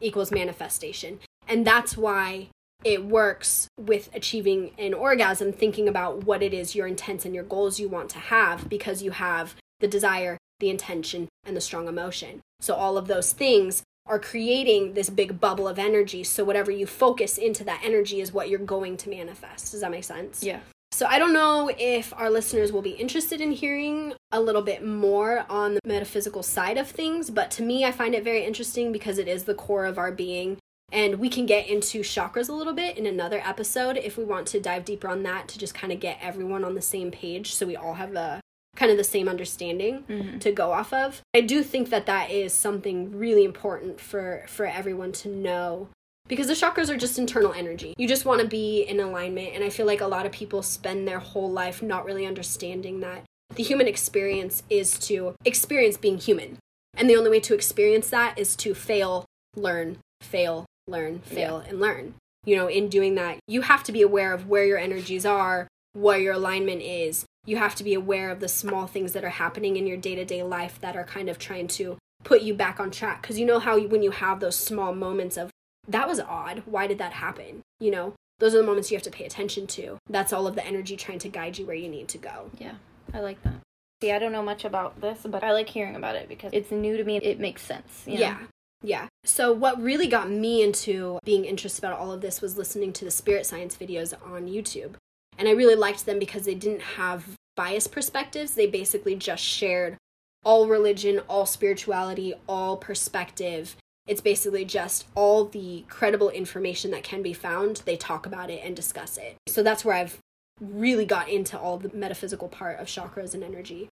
equals manifestation. And that's why it works with achieving an orgasm, thinking about what it is your intents and your goals you want to have because you have the desire, the intention, and the strong emotion. So, all of those things are creating this big bubble of energy. So, whatever you focus into that energy is what you're going to manifest. Does that make sense? Yeah. So, I don't know if our listeners will be interested in hearing a little bit more on the metaphysical side of things, but to me, I find it very interesting because it is the core of our being. And we can get into chakras a little bit in another episode if we want to dive deeper on that to just kind of get everyone on the same page so we all have a kind of the same understanding mm-hmm. to go off of. I do think that that is something really important for for everyone to know because the chakras are just internal energy. You just want to be in alignment and I feel like a lot of people spend their whole life not really understanding that the human experience is to experience being human. And the only way to experience that is to fail, learn, fail, learn, fail yeah. and learn. You know, in doing that, you have to be aware of where your energies are, what your alignment is, you have to be aware of the small things that are happening in your day-to-day life that are kind of trying to put you back on track. Because you know how when you have those small moments of that was odd. Why did that happen? You know those are the moments you have to pay attention to. That's all of the energy trying to guide you where you need to go. Yeah i like that. See i don't know much about this but i like hearing about it because it's new to me. It makes sense you know? yeah yeah. So, what really got me into being interested about all of this was listening to the spirit science videos on YouTube. And I really liked them because they didn't have biased perspectives. They basically just shared all religion, all spirituality, all perspective. It's basically just all the credible information that can be found. They talk about it and discuss it. So that's where I've really got into all the metaphysical part of chakras and energy.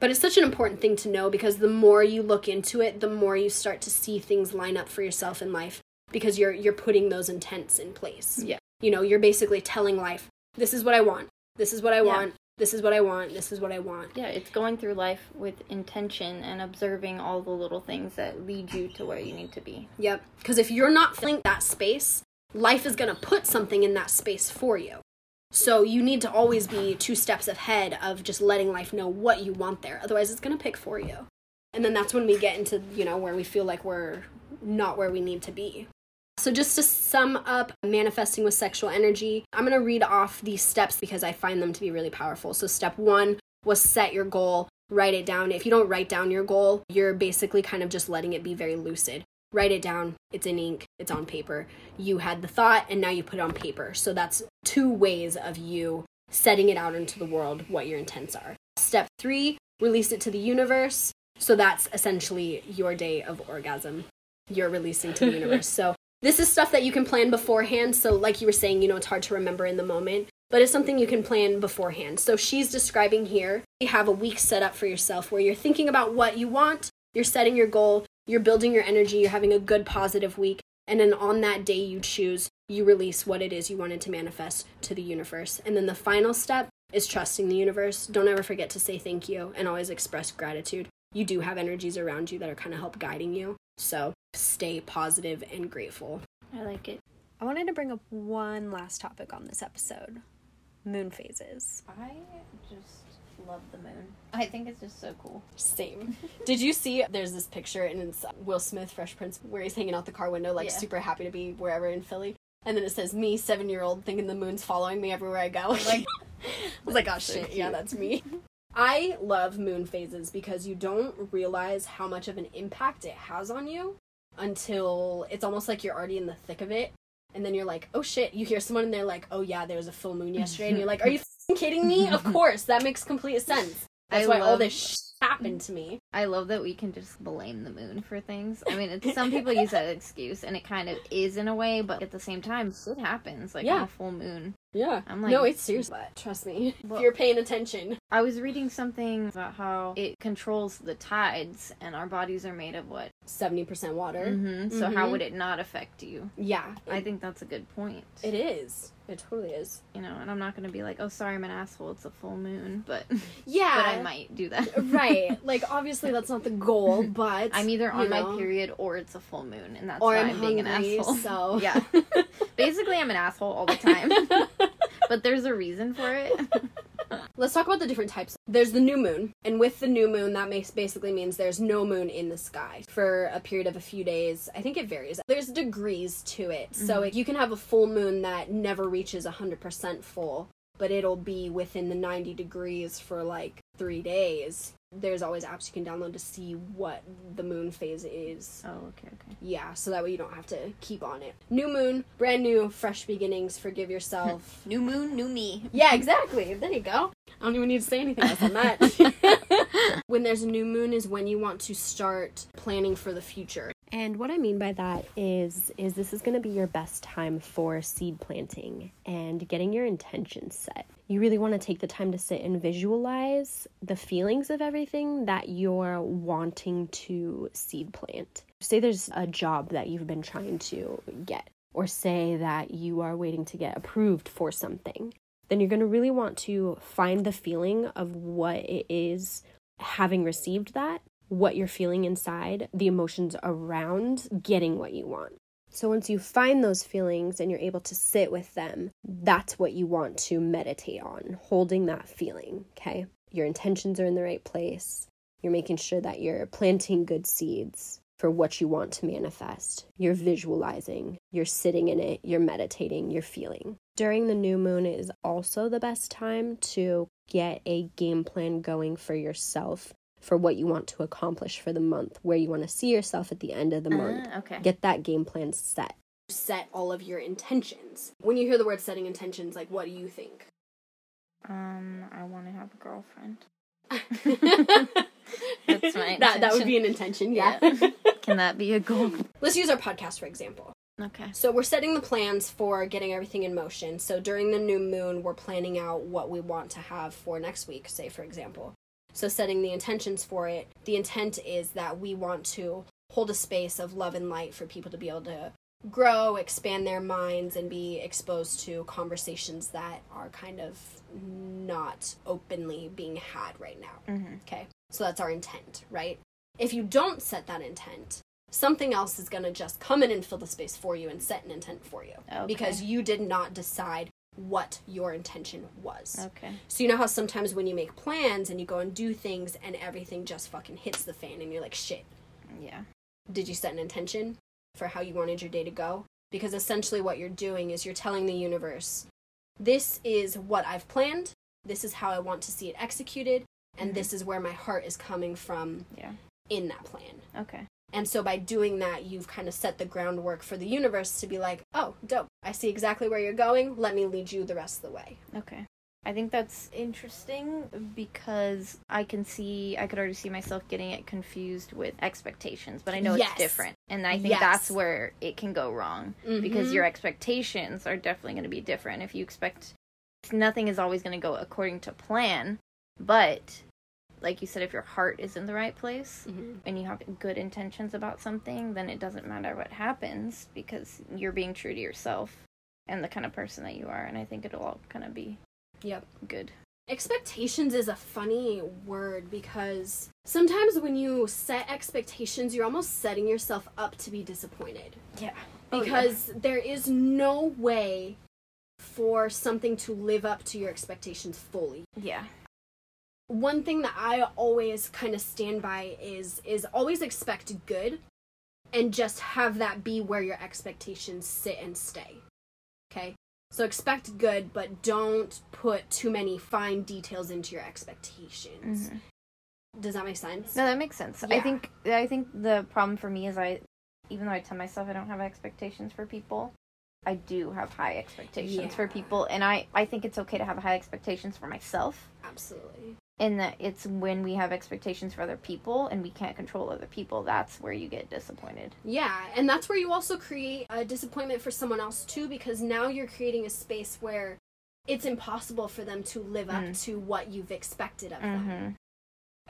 But it's such an important thing to know because the more you look into it, the more you start to see things line up for yourself in life because you're you're putting those intents in place. Yeah. You know, you're basically telling life, this is what I want. This is what I yeah. want this is what I want, this is what I want. Yeah, it's going through life with intention and observing all the little things that lead you to where you need to be. Yep. Because if you're not filling that space, life is going to put something in that space for you. So you need to always be two steps ahead of just letting life know what you want there. Otherwise, it's going to pick for you. And then that's when we get into, you know, where we feel like we're not where we need to be. So, just to sum up manifesting with sexual energy, I'm going to read off these steps because I find them to be really powerful. So, step one was set your goal, write it down. If you don't write down your goal, you're basically kind of just letting it be very lucid. Write it down, it's in ink, it's on paper. You had the thought, and now you put it on paper. So, that's two ways of you setting it out into the world what your intents are. Step three, release it to the universe. So, that's essentially your day of orgasm you're releasing to the <laughs> universe. So this is stuff that you can plan beforehand. So, like you were saying, you know, it's hard to remember in the moment, but it's something you can plan beforehand. So, she's describing here you have a week set up for yourself where you're thinking about what you want, you're setting your goal, you're building your energy, you're having a good, positive week. And then on that day, you choose, you release what it is you wanted to manifest to the universe. And then the final step is trusting the universe. Don't ever forget to say thank you and always express gratitude. You do have energies around you that are kind of help guiding you. So stay positive and grateful. I like it. I wanted to bring up one last topic on this episode moon phases. I just love the moon. I think it's just so cool. Same. <laughs> Did you see? There's this picture, and it's Will Smith, Fresh Prince, where he's hanging out the car window, like yeah. super happy to be wherever in Philly. And then it says, "Me, seven year old, thinking the moon's following me everywhere I go." Oh like, <laughs> I was like, "Oh shit, cute. yeah, that's me." <laughs> I love moon phases because you don't realize how much of an impact it has on you until it's almost like you're already in the thick of it. And then you're like, oh shit, you hear someone and they're like, oh yeah, there was a full moon yesterday. and you're like, are you <laughs> kidding me? Of <laughs> course, that makes complete sense. That's I why love, all this happened to me. I love that we can just blame the moon for things. I mean, some people use that excuse, and it kind of is in a way, but at the same time, shit happens. Like yeah. on a full moon. Yeah. I'm like, no, it's serious. But trust me, <laughs> well, if you're paying attention. I was reading something about how it controls the tides, and our bodies are made of what? 70% water. Mm-hmm. So, mm-hmm. how would it not affect you? Yeah. I think that's a good point. It is. It totally is. You know, and I'm not going to be like, oh, sorry, I'm an asshole. It's a full moon. But yeah. <laughs> but I might do that. right. Like, obviously, that's not the goal, <laughs> but. I'm either on know. my period or it's a full moon, and that's or why I'm, I'm being an asshole. So. <laughs> Yeah. Basically, I'm an asshole all the time. <laughs> but there's a reason for it. Let's talk about the different types. There's the new moon, and with the new moon, that makes basically means there's no moon in the sky for a period of a few days. I think it varies. There's degrees to it, mm-hmm. so you can have a full moon that never reaches 100% full, but it'll be within the 90 degrees for like three days there's always apps you can download to see what the moon phase is. Oh, okay, okay. Yeah, so that way you don't have to keep on it. New moon, brand new, fresh beginnings, forgive yourself. <laughs> new moon, new me. Yeah, exactly. There you go. I don't even need to say anything else on that. <laughs> when there's a new moon is when you want to start planning for the future. And what I mean by that is is this is going to be your best time for seed planting and getting your intentions set. You really want to take the time to sit and visualize the feelings of everything that you're wanting to seed plant. Say there's a job that you've been trying to get or say that you are waiting to get approved for something. Then you're going to really want to find the feeling of what it is having received that what you're feeling inside, the emotions around getting what you want. So once you find those feelings and you're able to sit with them, that's what you want to meditate on, holding that feeling, okay? Your intentions are in the right place. You're making sure that you're planting good seeds for what you want to manifest. You're visualizing, you're sitting in it, you're meditating, you're feeling. During the new moon is also the best time to get a game plan going for yourself for what you want to accomplish for the month, where you want to see yourself at the end of the uh, month. Okay. Get that game plan set. Set all of your intentions. When you hear the word setting intentions, like what do you think? Um, I want to have a girlfriend. <laughs> That's my intention. That that would be an intention, yeah. yeah. Can that be a goal? <laughs> Let's use our podcast for example. Okay. So we're setting the plans for getting everything in motion. So during the new moon, we're planning out what we want to have for next week, say for example. So, setting the intentions for it, the intent is that we want to hold a space of love and light for people to be able to grow, expand their minds, and be exposed to conversations that are kind of not openly being had right now. Mm-hmm. Okay. So, that's our intent, right? If you don't set that intent, something else is going to just come in and fill the space for you and set an intent for you okay. because you did not decide what your intention was. Okay. So you know how sometimes when you make plans and you go and do things and everything just fucking hits the fan and you're like shit. Yeah. Did you set an intention for how you wanted your day to go? Because essentially what you're doing is you're telling the universe, this is what I've planned, this is how I want to see it executed, and mm-hmm. this is where my heart is coming from yeah. in that plan. Okay. And so by doing that, you've kind of set the groundwork for the universe to be like, oh, dope. I see exactly where you're going. Let me lead you the rest of the way. Okay. I think that's interesting because I can see, I could already see myself getting it confused with expectations, but I know yes. it's different. And I think yes. that's where it can go wrong mm-hmm. because your expectations are definitely going to be different. If you expect nothing is always going to go according to plan, but like you said, if your heart is in the right place mm-hmm. and you have good intentions about something, then it doesn't matter what happens because you're being true to yourself and the kind of person that you are. And I think it'll all kind of be yep good. Expectations is a funny word because sometimes when you set expectations, you're almost setting yourself up to be disappointed. Yeah. Because oh, yeah. there is no way for something to live up to your expectations fully. Yeah one thing that I always kind of stand by is is always expect good and just have that be where your expectations sit and stay. Okay? So expect good, but don't put too many fine details into your expectations. Mm-hmm. Does that make sense? No, that makes sense. Yeah. I think I think the problem for me is I even though I tell myself I don't have expectations for people, I do have high expectations yeah. for people and I I think it's okay to have high expectations for myself. Absolutely and that it's when we have expectations for other people and we can't control other people that's where you get disappointed yeah and that's where you also create a disappointment for someone else too because now you're creating a space where it's impossible for them to live up mm. to what you've expected of mm-hmm. them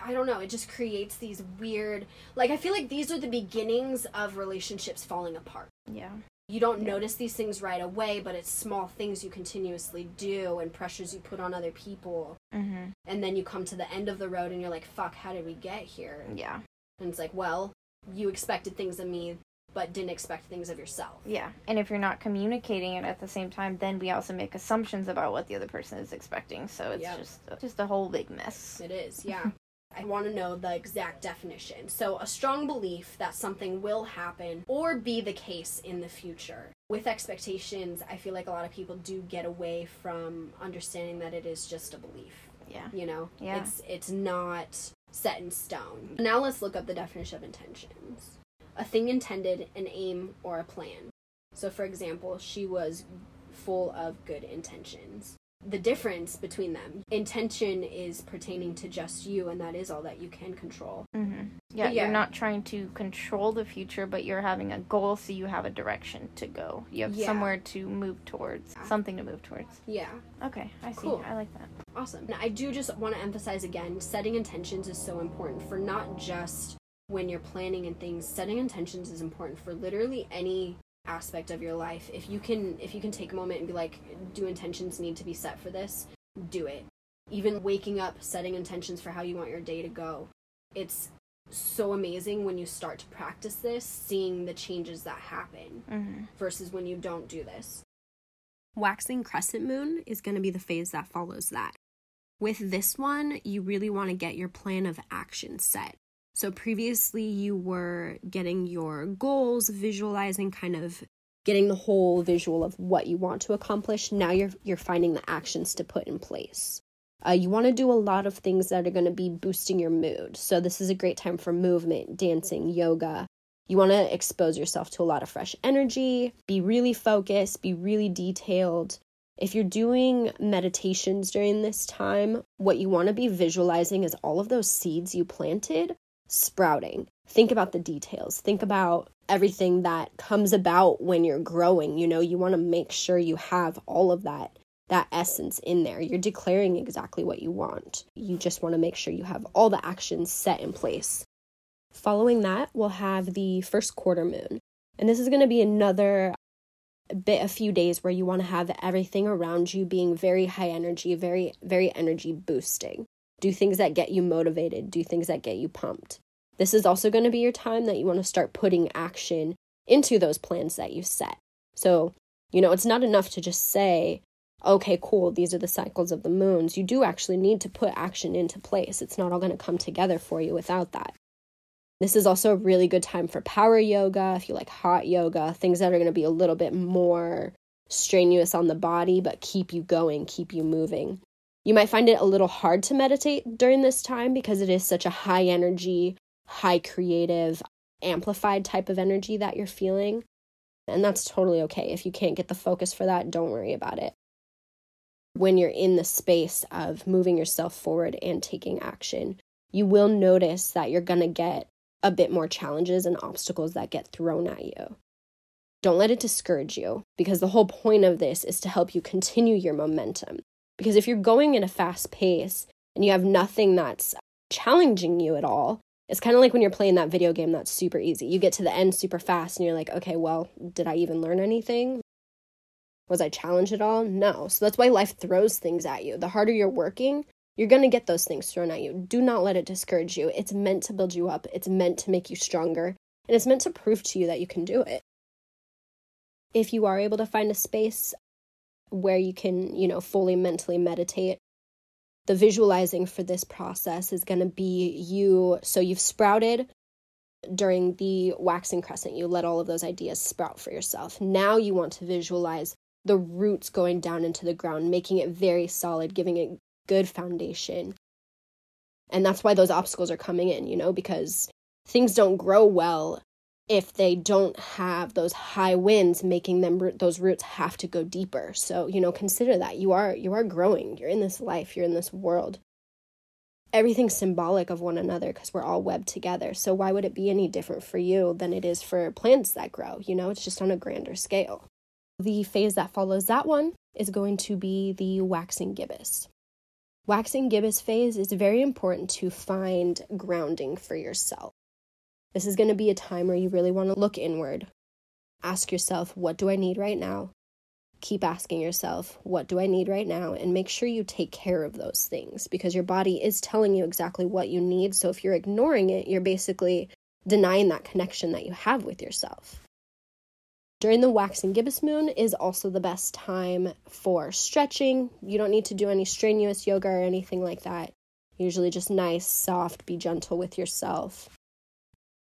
I don't know, it just creates these weird like I feel like these are the beginnings of relationships falling apart. Yeah you don't yeah. notice these things right away, but it's small things you continuously do and pressures you put on other people. Mm-hmm. And then you come to the end of the road and you're like, fuck, how did we get here? Yeah. And it's like, well, you expected things of me but didn't expect things of yourself. Yeah. And if you're not communicating it at the same time, then we also make assumptions about what the other person is expecting. So it's Yep. just just a whole big mess. It is, yeah. <laughs> I want to know the exact definition. So, a strong belief that something will happen or be the case in the future. With expectations, I feel like a lot of people do get away from understanding that it is just a belief. Yeah. You know, Yeah. it's it's not set in stone. Now let's look up the definition of intentions. A thing intended, an aim, or a plan. So, for example, she was full of good intentions. The difference between them, intention is pertaining to just you, and that is all that you can control. Mm-hmm. Yeah, yeah. You're not trying to control the future, but you're having a goal, so you have a direction to go. You have Yeah. somewhere to move towards, something to move towards. Yeah, Okay, I see. Cool. I like that. awesome. And I do just want to emphasize again setting intentions is so important for not just when you're planning and things, setting intentions is important for literally any aspect of your life. If you can if you can take a moment and be like, do intentions need to be set for this? Do it. Even waking up, setting intentions for how you want your day to go. It's so amazing when you start to practice this, seeing the changes that happen Mm-hmm. versus when you don't do this. Waxing crescent moon is going to be the phase that follows that. With this one, you really want to get your plan of action set. So previously, you were getting your goals, visualizing kind of getting the whole visual of what you want to accomplish. Now you're you're finding the actions to put in place. Uh, you want to do a lot of things that are going to be boosting your mood. So this is a great time for movement, dancing, yoga. You want to expose yourself to a lot of fresh energy, be really focused, be really detailed. If you're doing meditations during this time, what you want to be visualizing is all of those seeds you planted sprouting. Think about the details. Think about everything that comes about when you're growing. You know, you want to make sure you have all of that that essence in there. You're declaring exactly what you want. You just want to make sure you have all the actions set in place. Following that, we'll have the first quarter moon. And this is going to be another bit a few days where you want to have everything around you being very high energy, very very energy boosting. Do things that get you motivated, do things that get you pumped. This is also going to be your time that you want to start putting action into those plans that you set. So, you know, it's not enough to just say, okay, cool, these are the cycles of the moons. You do actually need to put action into place. It's not all going to come together for you without that. This is also a really good time for power yoga, if you like hot yoga, things that are going to be a little bit more strenuous on the body, but keep you going, keep you moving. You might find it a little hard to meditate during this time because it is such a high energy, high creative, amplified type of energy that you're feeling. And that's totally okay. If you can't get the focus for that, don't worry about it. When you're in the space of moving yourself forward and taking action, you will notice that you're going to get a bit more challenges and obstacles that get thrown at you. Don't let it discourage you because the whole point of this is to help you continue your momentum. Because if you're going at a fast pace and you have nothing that's challenging you at all, it's kind of like when you're playing that video game that's super easy. You get to the end super fast and you're like, okay, well, did I even learn anything? Was I challenged at all? No. So that's why life throws things at you. The harder you're working, you're going to get those things thrown at you. Do not let it discourage you. It's meant to build you up, it's meant to make you stronger, and it's meant to prove to you that you can do it. If you are able to find a space where you can, you know, fully mentally meditate, the visualizing for this process is going to be you. So you've sprouted during the waxing crescent, you let all of those ideas sprout for yourself. Now you want to visualize the roots going down into the ground, making it very solid, giving it good foundation. And that's why those obstacles are coming in, you know, because things don't grow well if they don't have those high winds making them those roots have to go deeper. So, you know, consider that you are you are growing. You're in this life, you're in this world. Everything's symbolic of one another because we're all webbed together. So why would it be any different for you than it is for plants that grow? You know, it's just on a grander scale. The phase that follows that one is going to be the waxing gibbous. Waxing gibbous phase is very important to find grounding for yourself. This is going to be a time where you really want to look inward. Ask yourself, what do I need right now? Keep asking yourself, what do I need right now? And make sure you take care of those things because your body is telling you exactly what you need. So if you're ignoring it, you're basically denying that connection that you have with yourself. During the waxing gibbous moon is also the best time for stretching. You don't need to do any strenuous yoga or anything like that. Usually just nice, soft, be gentle with yourself.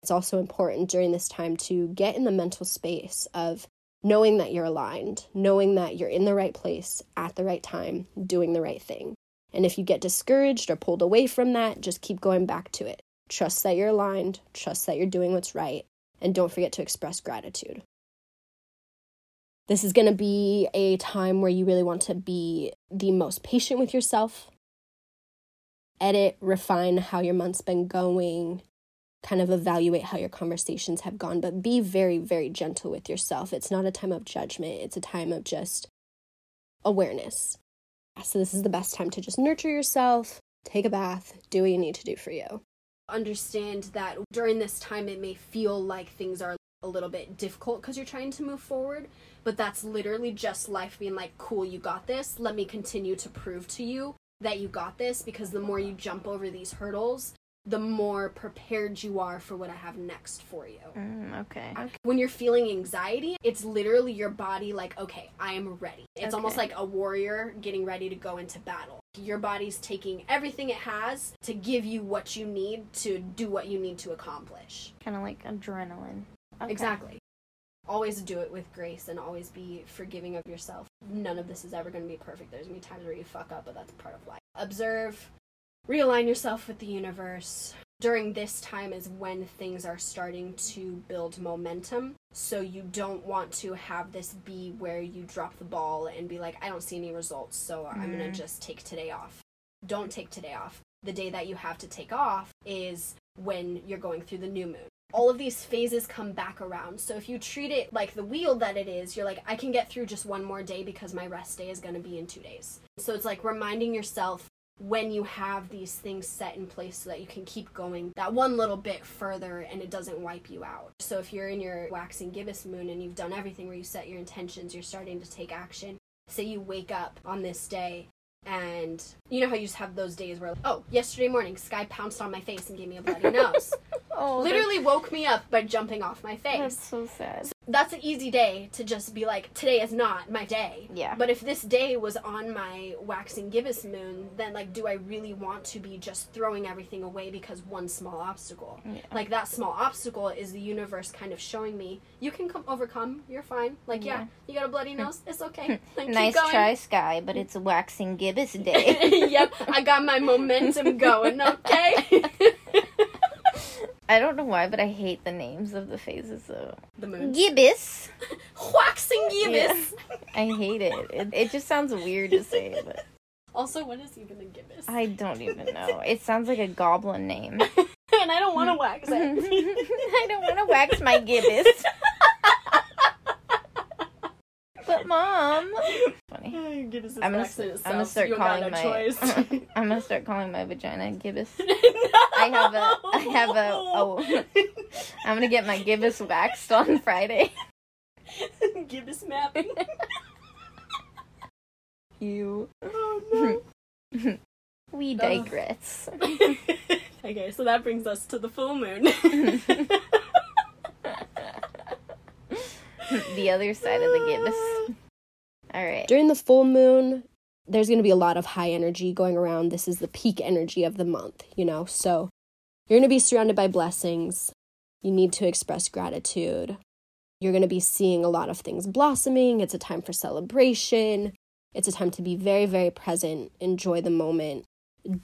It's also important during this time to get in the mental space of knowing that you're aligned, knowing that you're in the right place at the right time, doing the right thing. And if you get discouraged or pulled away from that, just keep going back to it. Trust that you're aligned, trust that you're doing what's right, and don't forget to express gratitude. This is going to be a time where you really want to be the most patient with yourself, edit, refine how your month's been going, kind of evaluate how your conversations have gone, but be very, very gentle with yourself. It's not a time of judgment, it's a time of just awareness. So, this is the best time to just nurture yourself, take a bath, do what you need to do for you. Understand that during this time, it may feel like things are a little bit difficult because you're trying to move forward, but that's literally just life being like, cool, you got this. Let me continue to prove to you that you got this because the more you jump over these hurdles, the more prepared you are for what I have next for you. Mm, okay. When you're feeling anxiety, it's literally your body like, okay, I am ready. It's Okay. almost like a warrior getting ready to go into battle. Your body's taking everything it has to give you what you need to do what you need to accomplish. Kind of like adrenaline. Okay. Exactly. Always do it with grace and always be forgiving of yourself. None of this is ever going to be perfect. There's going to be times where you fuck up, but that's part of life. Observe, realign yourself with the universe. During this time is when things are starting to build momentum. So you don't want to have this be where you drop the ball and be like, I don't see any results, so I'm going to mm. just take today off. Don't take today off. The day that you have to take off is when you're going through the new moon all of these phases come back around. So if you treat it like the wheel that it is, you're like, I can get through just one more day because my rest day is going to be in two days. So it's like reminding yourself when you have these things set in place so that you can keep going that one little bit further and it doesn't wipe you out. So if you're in your waxing gibbous moon and you've done everything where you set your intentions, you're starting to take action. Say you wake up on this day and you know how you just have those days where, oh, yesterday morning, Sky pounced on my face and gave me a bloody <laughs> nose. Oh, that's- Literally woke me up by jumping off my face. That's so sad. That's an easy day to just be like, today is not my day. Yeah. But if this day was on my waxing gibbous moon, then like, do I really want to be just throwing everything away because one small obstacle? Yeah. Like that small obstacle is the universe kind of showing me you can come overcome. You're fine. Like yeah, Yeah. you got a bloody nose. It's okay. <laughs> Like, keep nice going. try, Sky, but it's a waxing gibbous <laughs> day. yep, I got my momentum <laughs> going. Okay. I don't know why, but I hate the names of the phases though. the moon. Gibbous. <laughs> Waxing gibbous. I hate it. it. It just sounds weird to say, but <laughs> Also, what is even a gibbous? I don't even know. It sounds like a goblin name. <laughs> and I don't want to wax it. I don't want to wax my gibbous. But mom, funny. <laughs> gibbous is I'm gonna, waxing s- I'm gonna start you calling no my. choice. <laughs> I'm <laughs> gonna start calling my vagina gibbous. no. I have a. I have a. Oh, I'm gonna get my gibbous waxed on Friday. gibbous mapping. You. oh no. We digress. okay, so that brings us to the full moon. the other side of the gibbous. All right. During the full moon, there's going to be a lot of high energy going around. This is the peak energy of the month, you know? So you're going to be surrounded by blessings. You need to express gratitude. You're going to be seeing a lot of things blossoming. It's a time for celebration. It's a time to be very, very present, enjoy the moment.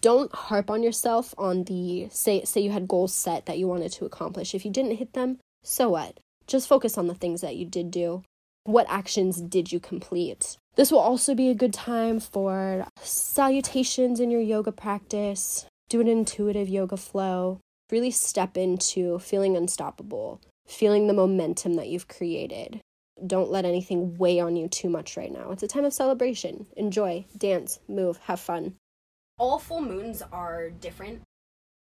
Don't harp on yourself on the say say you had goals set that you wanted to accomplish. If you didn't hit them, so what? Just focus on the things that you did do. What actions did you complete? This will also be a good time for salutations in your yoga practice. Do an intuitive yoga flow. Really step into feeling unstoppable, feeling the momentum that you've created. Don't let anything weigh on you too much right now. It's a time of celebration. Enjoy, dance, move, have fun. All full moons are different.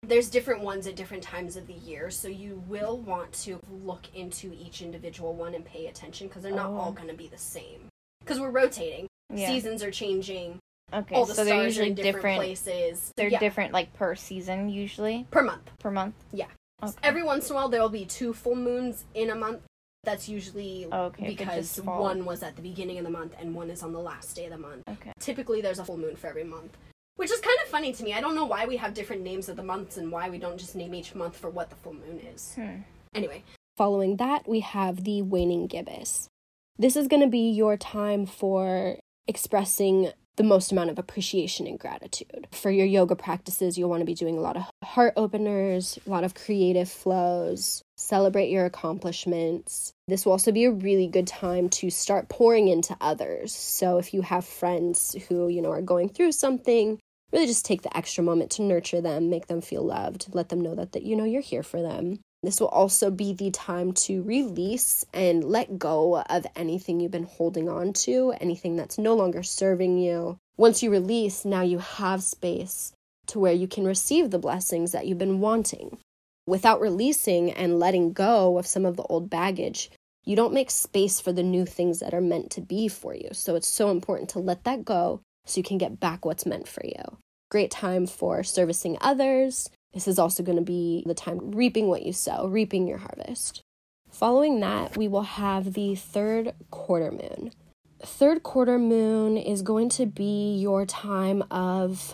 There's different ones at different times of the year, so you will want to look into each individual one and pay attention because they're not Oh. all going to be the same. Because we're rotating, Yeah. seasons are changing. Okay. all the so they're are usually different, different. places. They're Yeah, different, like per season, usually per month. per month. Yeah. Okay. Every once in a while, there will be two full moons in a month. That's usually Okay, because one was at the beginning of the month and one is on the last day of the month. Okay. Typically, there's a full moon for every month, which is kind of funny to me. I don't know why we have different names of the months and why we don't just name each month for what the full moon is. Hmm. Anyway, Following that, we have the waning gibbous. This is going to be your time for expressing the most amount of appreciation and gratitude. For your yoga practices, you'll want to be doing a lot of heart openers, a lot of creative flows, celebrate your accomplishments. This will also be a really good time to start pouring into others. So if you have friends who, you know, are going through something, really just take the extra moment to nurture them, make them feel loved, let them know that, that you know you're here for them. This will also be the time to release and let go of anything you've been holding on to, anything that's no longer serving you. Once you release, now you have space to where you can receive the blessings that you've been wanting. Without releasing and letting go of some of the old baggage, you don't make space for the new things that are meant to be for you. So it's so important to let that go so you can get back what's meant for you. Great time for servicing others, this is also going to be the time reaping what you sow, reaping your harvest. Following that, we will have the third quarter moon. Third quarter moon is going to be your time of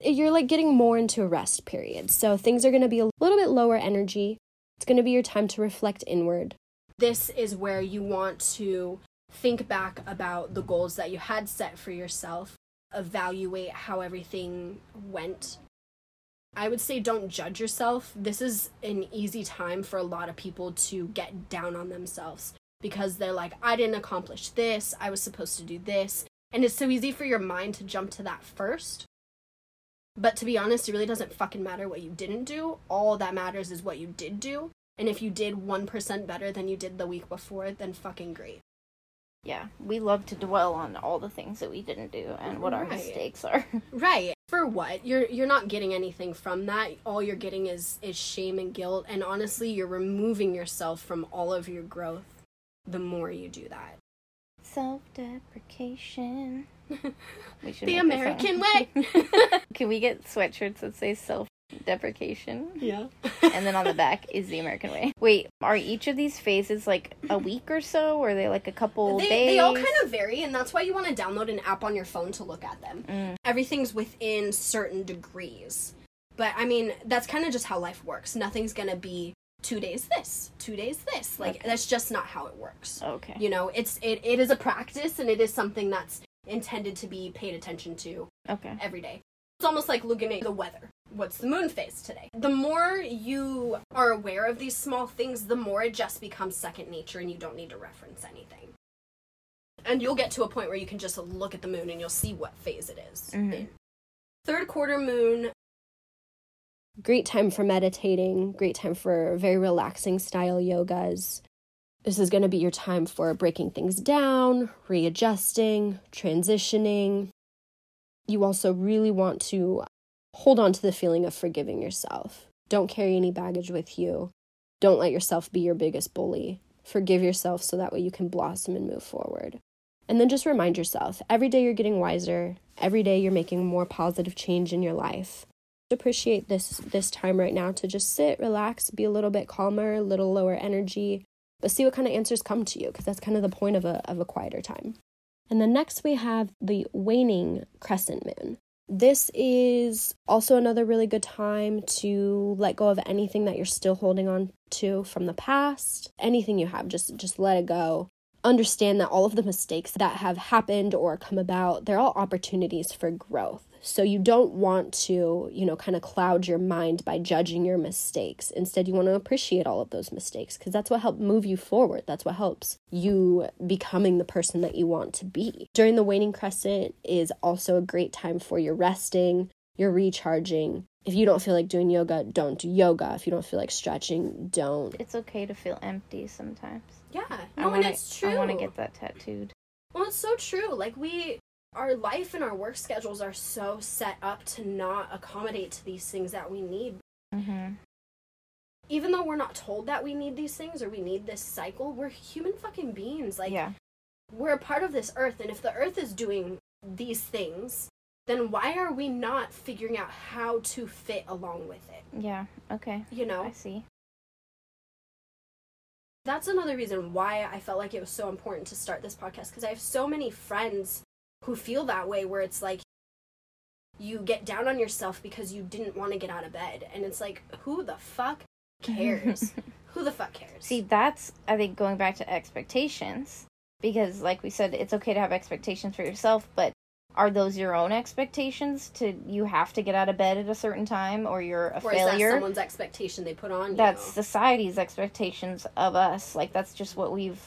you're like getting more into a rest period. So things are going to be a little bit lower energy. It's going to be your time to reflect inward. this is where you want to think back about the goals that you had set for yourself, evaluate how everything went. I would say don't judge yourself. This is an easy time for a lot of people to get down on themselves because they're like, I didn't accomplish this, I was supposed to do this. And it's so easy for your mind to jump to that first. But to be honest, it really doesn't fucking matter what you didn't do. All that matters is what you did do. And if you did 1% better than you did the week before, then fucking great. Yeah, we love to dwell on all the things that we didn't do and what our mistakes are. <laughs> Right. For what? You're you're not getting anything from that. All you're getting is is shame and guilt and honestly, you're removing yourself from all of your growth the more you do that. Self deprecation. <laughs> We should The American way. <laughs> Can we get sweatshirts that say self deprecation? yeah. And then on the back is the American way. Wait, are each of these phases like a week or so? Or are they like a couple They, days? they all kind of vary, and that's why you want to download an app on your phone to look at them. Mm. Everything's within certain degrees. But I mean, that's kind of just how life works. Nothing's going to be two days this, two days this. Like, Okay. that's just not how it works. Okay. You know, it's it, it is a practice, and it is something that's intended to be paid attention to Okay. every day. It's almost like looking at the weather. What's the moon phase today? The more you are aware of these small things, the more it just becomes second nature and you don't need to reference anything. And you'll get to a point where you can just look at the moon and you'll see what phase it is Mhm. Third quarter moon, Great time for meditating, great time for very relaxing style yogas. This is going to be your time for breaking things down, readjusting, transitioning. You also really want to hold on to the feeling of forgiving yourself. Don't carry any baggage with you. Don't let yourself be your biggest bully. Forgive yourself so that way you can blossom and move forward. And then just remind yourself every day you're getting wiser, every day you're making more positive change in your life appreciate this this time right now to just sit relax be a little bit calmer a little lower energy but see what kind of answers come to you because that's kind of the point of a, of a quieter time and then next we have the waning crescent moon this is also another really good time to let go of anything that you're still holding on to from the past. Anything you have just just let it go. Understand that all of the mistakes that have happened or come about they're all opportunities for growth so you don't want to, you know, kind of cloud your mind by judging your mistakes. Instead, you want to appreciate all of those mistakes because that's what helps move you forward. That's what helps you becoming the person that you want to be. During the waning crescent is also a great time for your resting, your recharging. If you don't feel like doing yoga, don't do yoga. If you don't feel like stretching, don't. It's okay to feel empty sometimes. yeah, I wanna, and it's true. I want to get that tattooed. Well, it's so true. Like we our life and our work schedules are so set up to not accommodate to these things that we need. Mm-hmm. Even though we're not told that we need these things or we need this cycle, we're human fucking beings. Like yeah. we're a part of this earth and if the earth is doing these things, then why are we not figuring out how to fit along with it? Yeah. Okay. You know? I see. That's another reason why I felt like it was so important to start this podcast because I have so many friends who feel that way where it's like you get down on yourself because you didn't want to get out of bed and it's like who the fuck cares? <laughs> who the fuck cares? See, that's I think going back to expectations because like we said it's okay to have expectations for yourself, but are those your own expectations to you have to get out of bed at a certain time or you're a or is that failure? someone's expectation they put on that's you? society's expectations of us. Like that's just what we've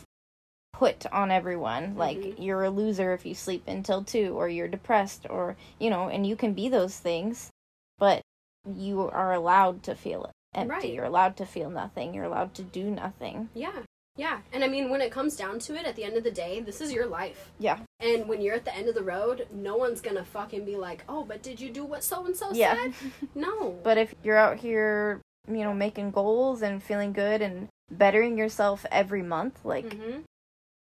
put on everyone. Like Mhm. you're a loser if you sleep until 2 or you're depressed or you know, and you can be those things, but you are allowed to feel empty. Right. You're allowed to feel nothing. You're allowed to do nothing. Yeah. Yeah. And I mean when it comes down to it at the end of the day, this is your life. Yeah. And when you're at the end of the road, no one's gonna fucking be like, "Oh, but did you do what so and so said?" <laughs> No. But if you're out here, you know, making goals and feeling good and bettering yourself every month, like Mhm.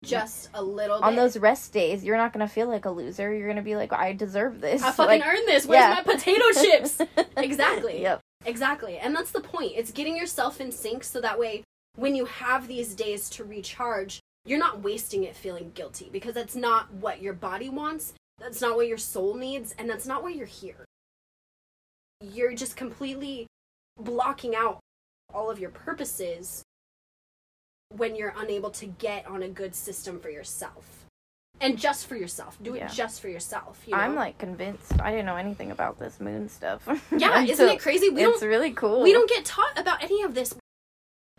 Just a little on those rest days, you're not gonna feel like a loser. You're gonna be like, I deserve this. I fucking like, earned this. Where's yeah. my potato <laughs> chips? Exactly. Yep. Exactly. And that's the point. It's getting yourself in sync so that way when you have these days to recharge, you're not wasting it feeling guilty because that's not what your body wants. That's not what your soul needs. And that's not why you're here. You're just completely blocking out all of your purposes when you're unable to get on a good system for yourself. And just for yourself. Do Yeah. it just for yourself. You know? I'm like convinced. I didn't know anything about this moon stuff. <laughs> Yeah, isn't it crazy? We it's really cool. we don't get taught about any of this.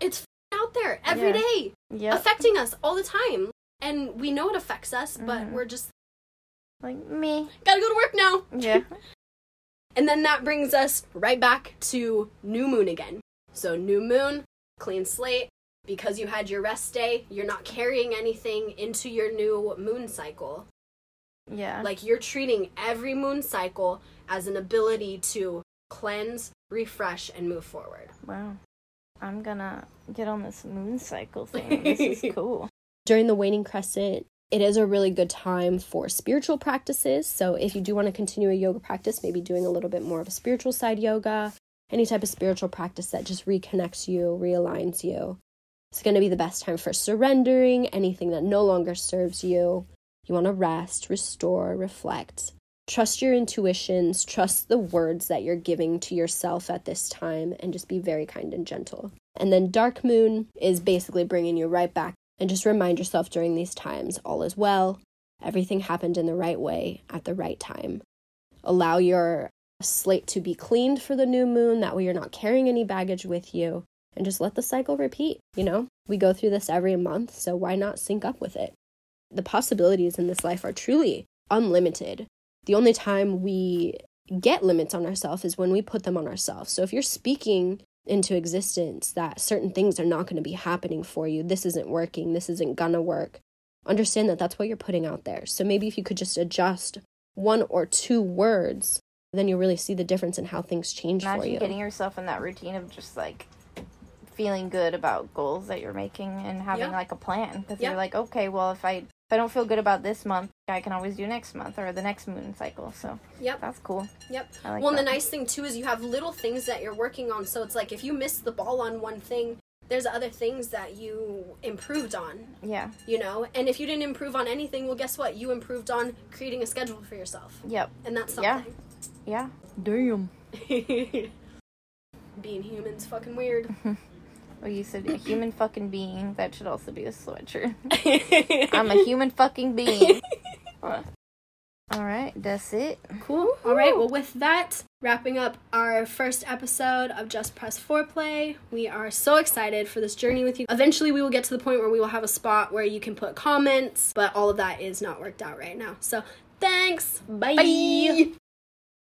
It's out there every Yeah. day, Yep. affecting us all the time, and we know it affects us, but Mhm. we're just like me. gotta go to work now. Yeah. <laughs> <laughs> And then that brings us right back to new moon again. So new moon, clean slate. Because you had your rest day, you're not carrying anything into your new moon cycle. yeah. Like you're treating every moon cycle as an ability to cleanse, refresh, and move forward. wow. I'm gonna get on this moon cycle thing. This is <laughs> cool. During the waning crescent, it is a really good time for spiritual practices. So, if you do want to continue a yoga practice, maybe doing a little bit more of a spiritual side yoga, any type of spiritual practice that just reconnects you, realigns you, it's going to be the best time for surrendering anything that no longer serves you. You want to rest, restore, reflect. Trust your intuitions, trust the words that you're giving to yourself at this time, and just be very kind and gentle. And then Dark Moon is basically bringing you right back and just remind yourself during these times all is well. Everything happened in the right way at the right time. Allow your slate to be cleaned for the new moon. That way, you're not carrying any baggage with you. And just let the cycle repeat. You know, we go through this every month, so why not sync up with it? The possibilities in this life are truly unlimited. The only time we get limits on ourselves is when we put them on ourselves. So if you're speaking into existence that certain things are not going to be happening for you, this isn't working, this isn't gonna work, understand that that's what you're putting out there. So maybe if you could just adjust one or two words, then you'll really see the difference in how things change for Imagine you. getting yourself in that routine of just like feeling good about goals that you're making and having Yeah. like a plan because Yeah. you're like okay well if i if i don't feel good about this month i can always do next month or the next moon cycle so Yep. that's cool Yep. I like well, and the nice thing too is you have little things that you're working on. So it's like if you miss the ball on one thing, there's other things that you improved on, yeah you know? And if you didn't improve on anything, well, guess what? You improved on creating a schedule for yourself. yep And that's something. Yeah. yeah damn <laughs> Being human's fucking weird. <laughs> well you said a human fucking being that should also be a sweatshirt <laughs> i'm a human fucking being all right that's it Cool. All right. Well, with that, wrapping up our first episode of Just Press Foreplay, we are so excited for this journey with you. Eventually, we will get to the point where we will have a spot where you can put comments, but all of that is not worked out right now. So, thanks. Bye. Bye.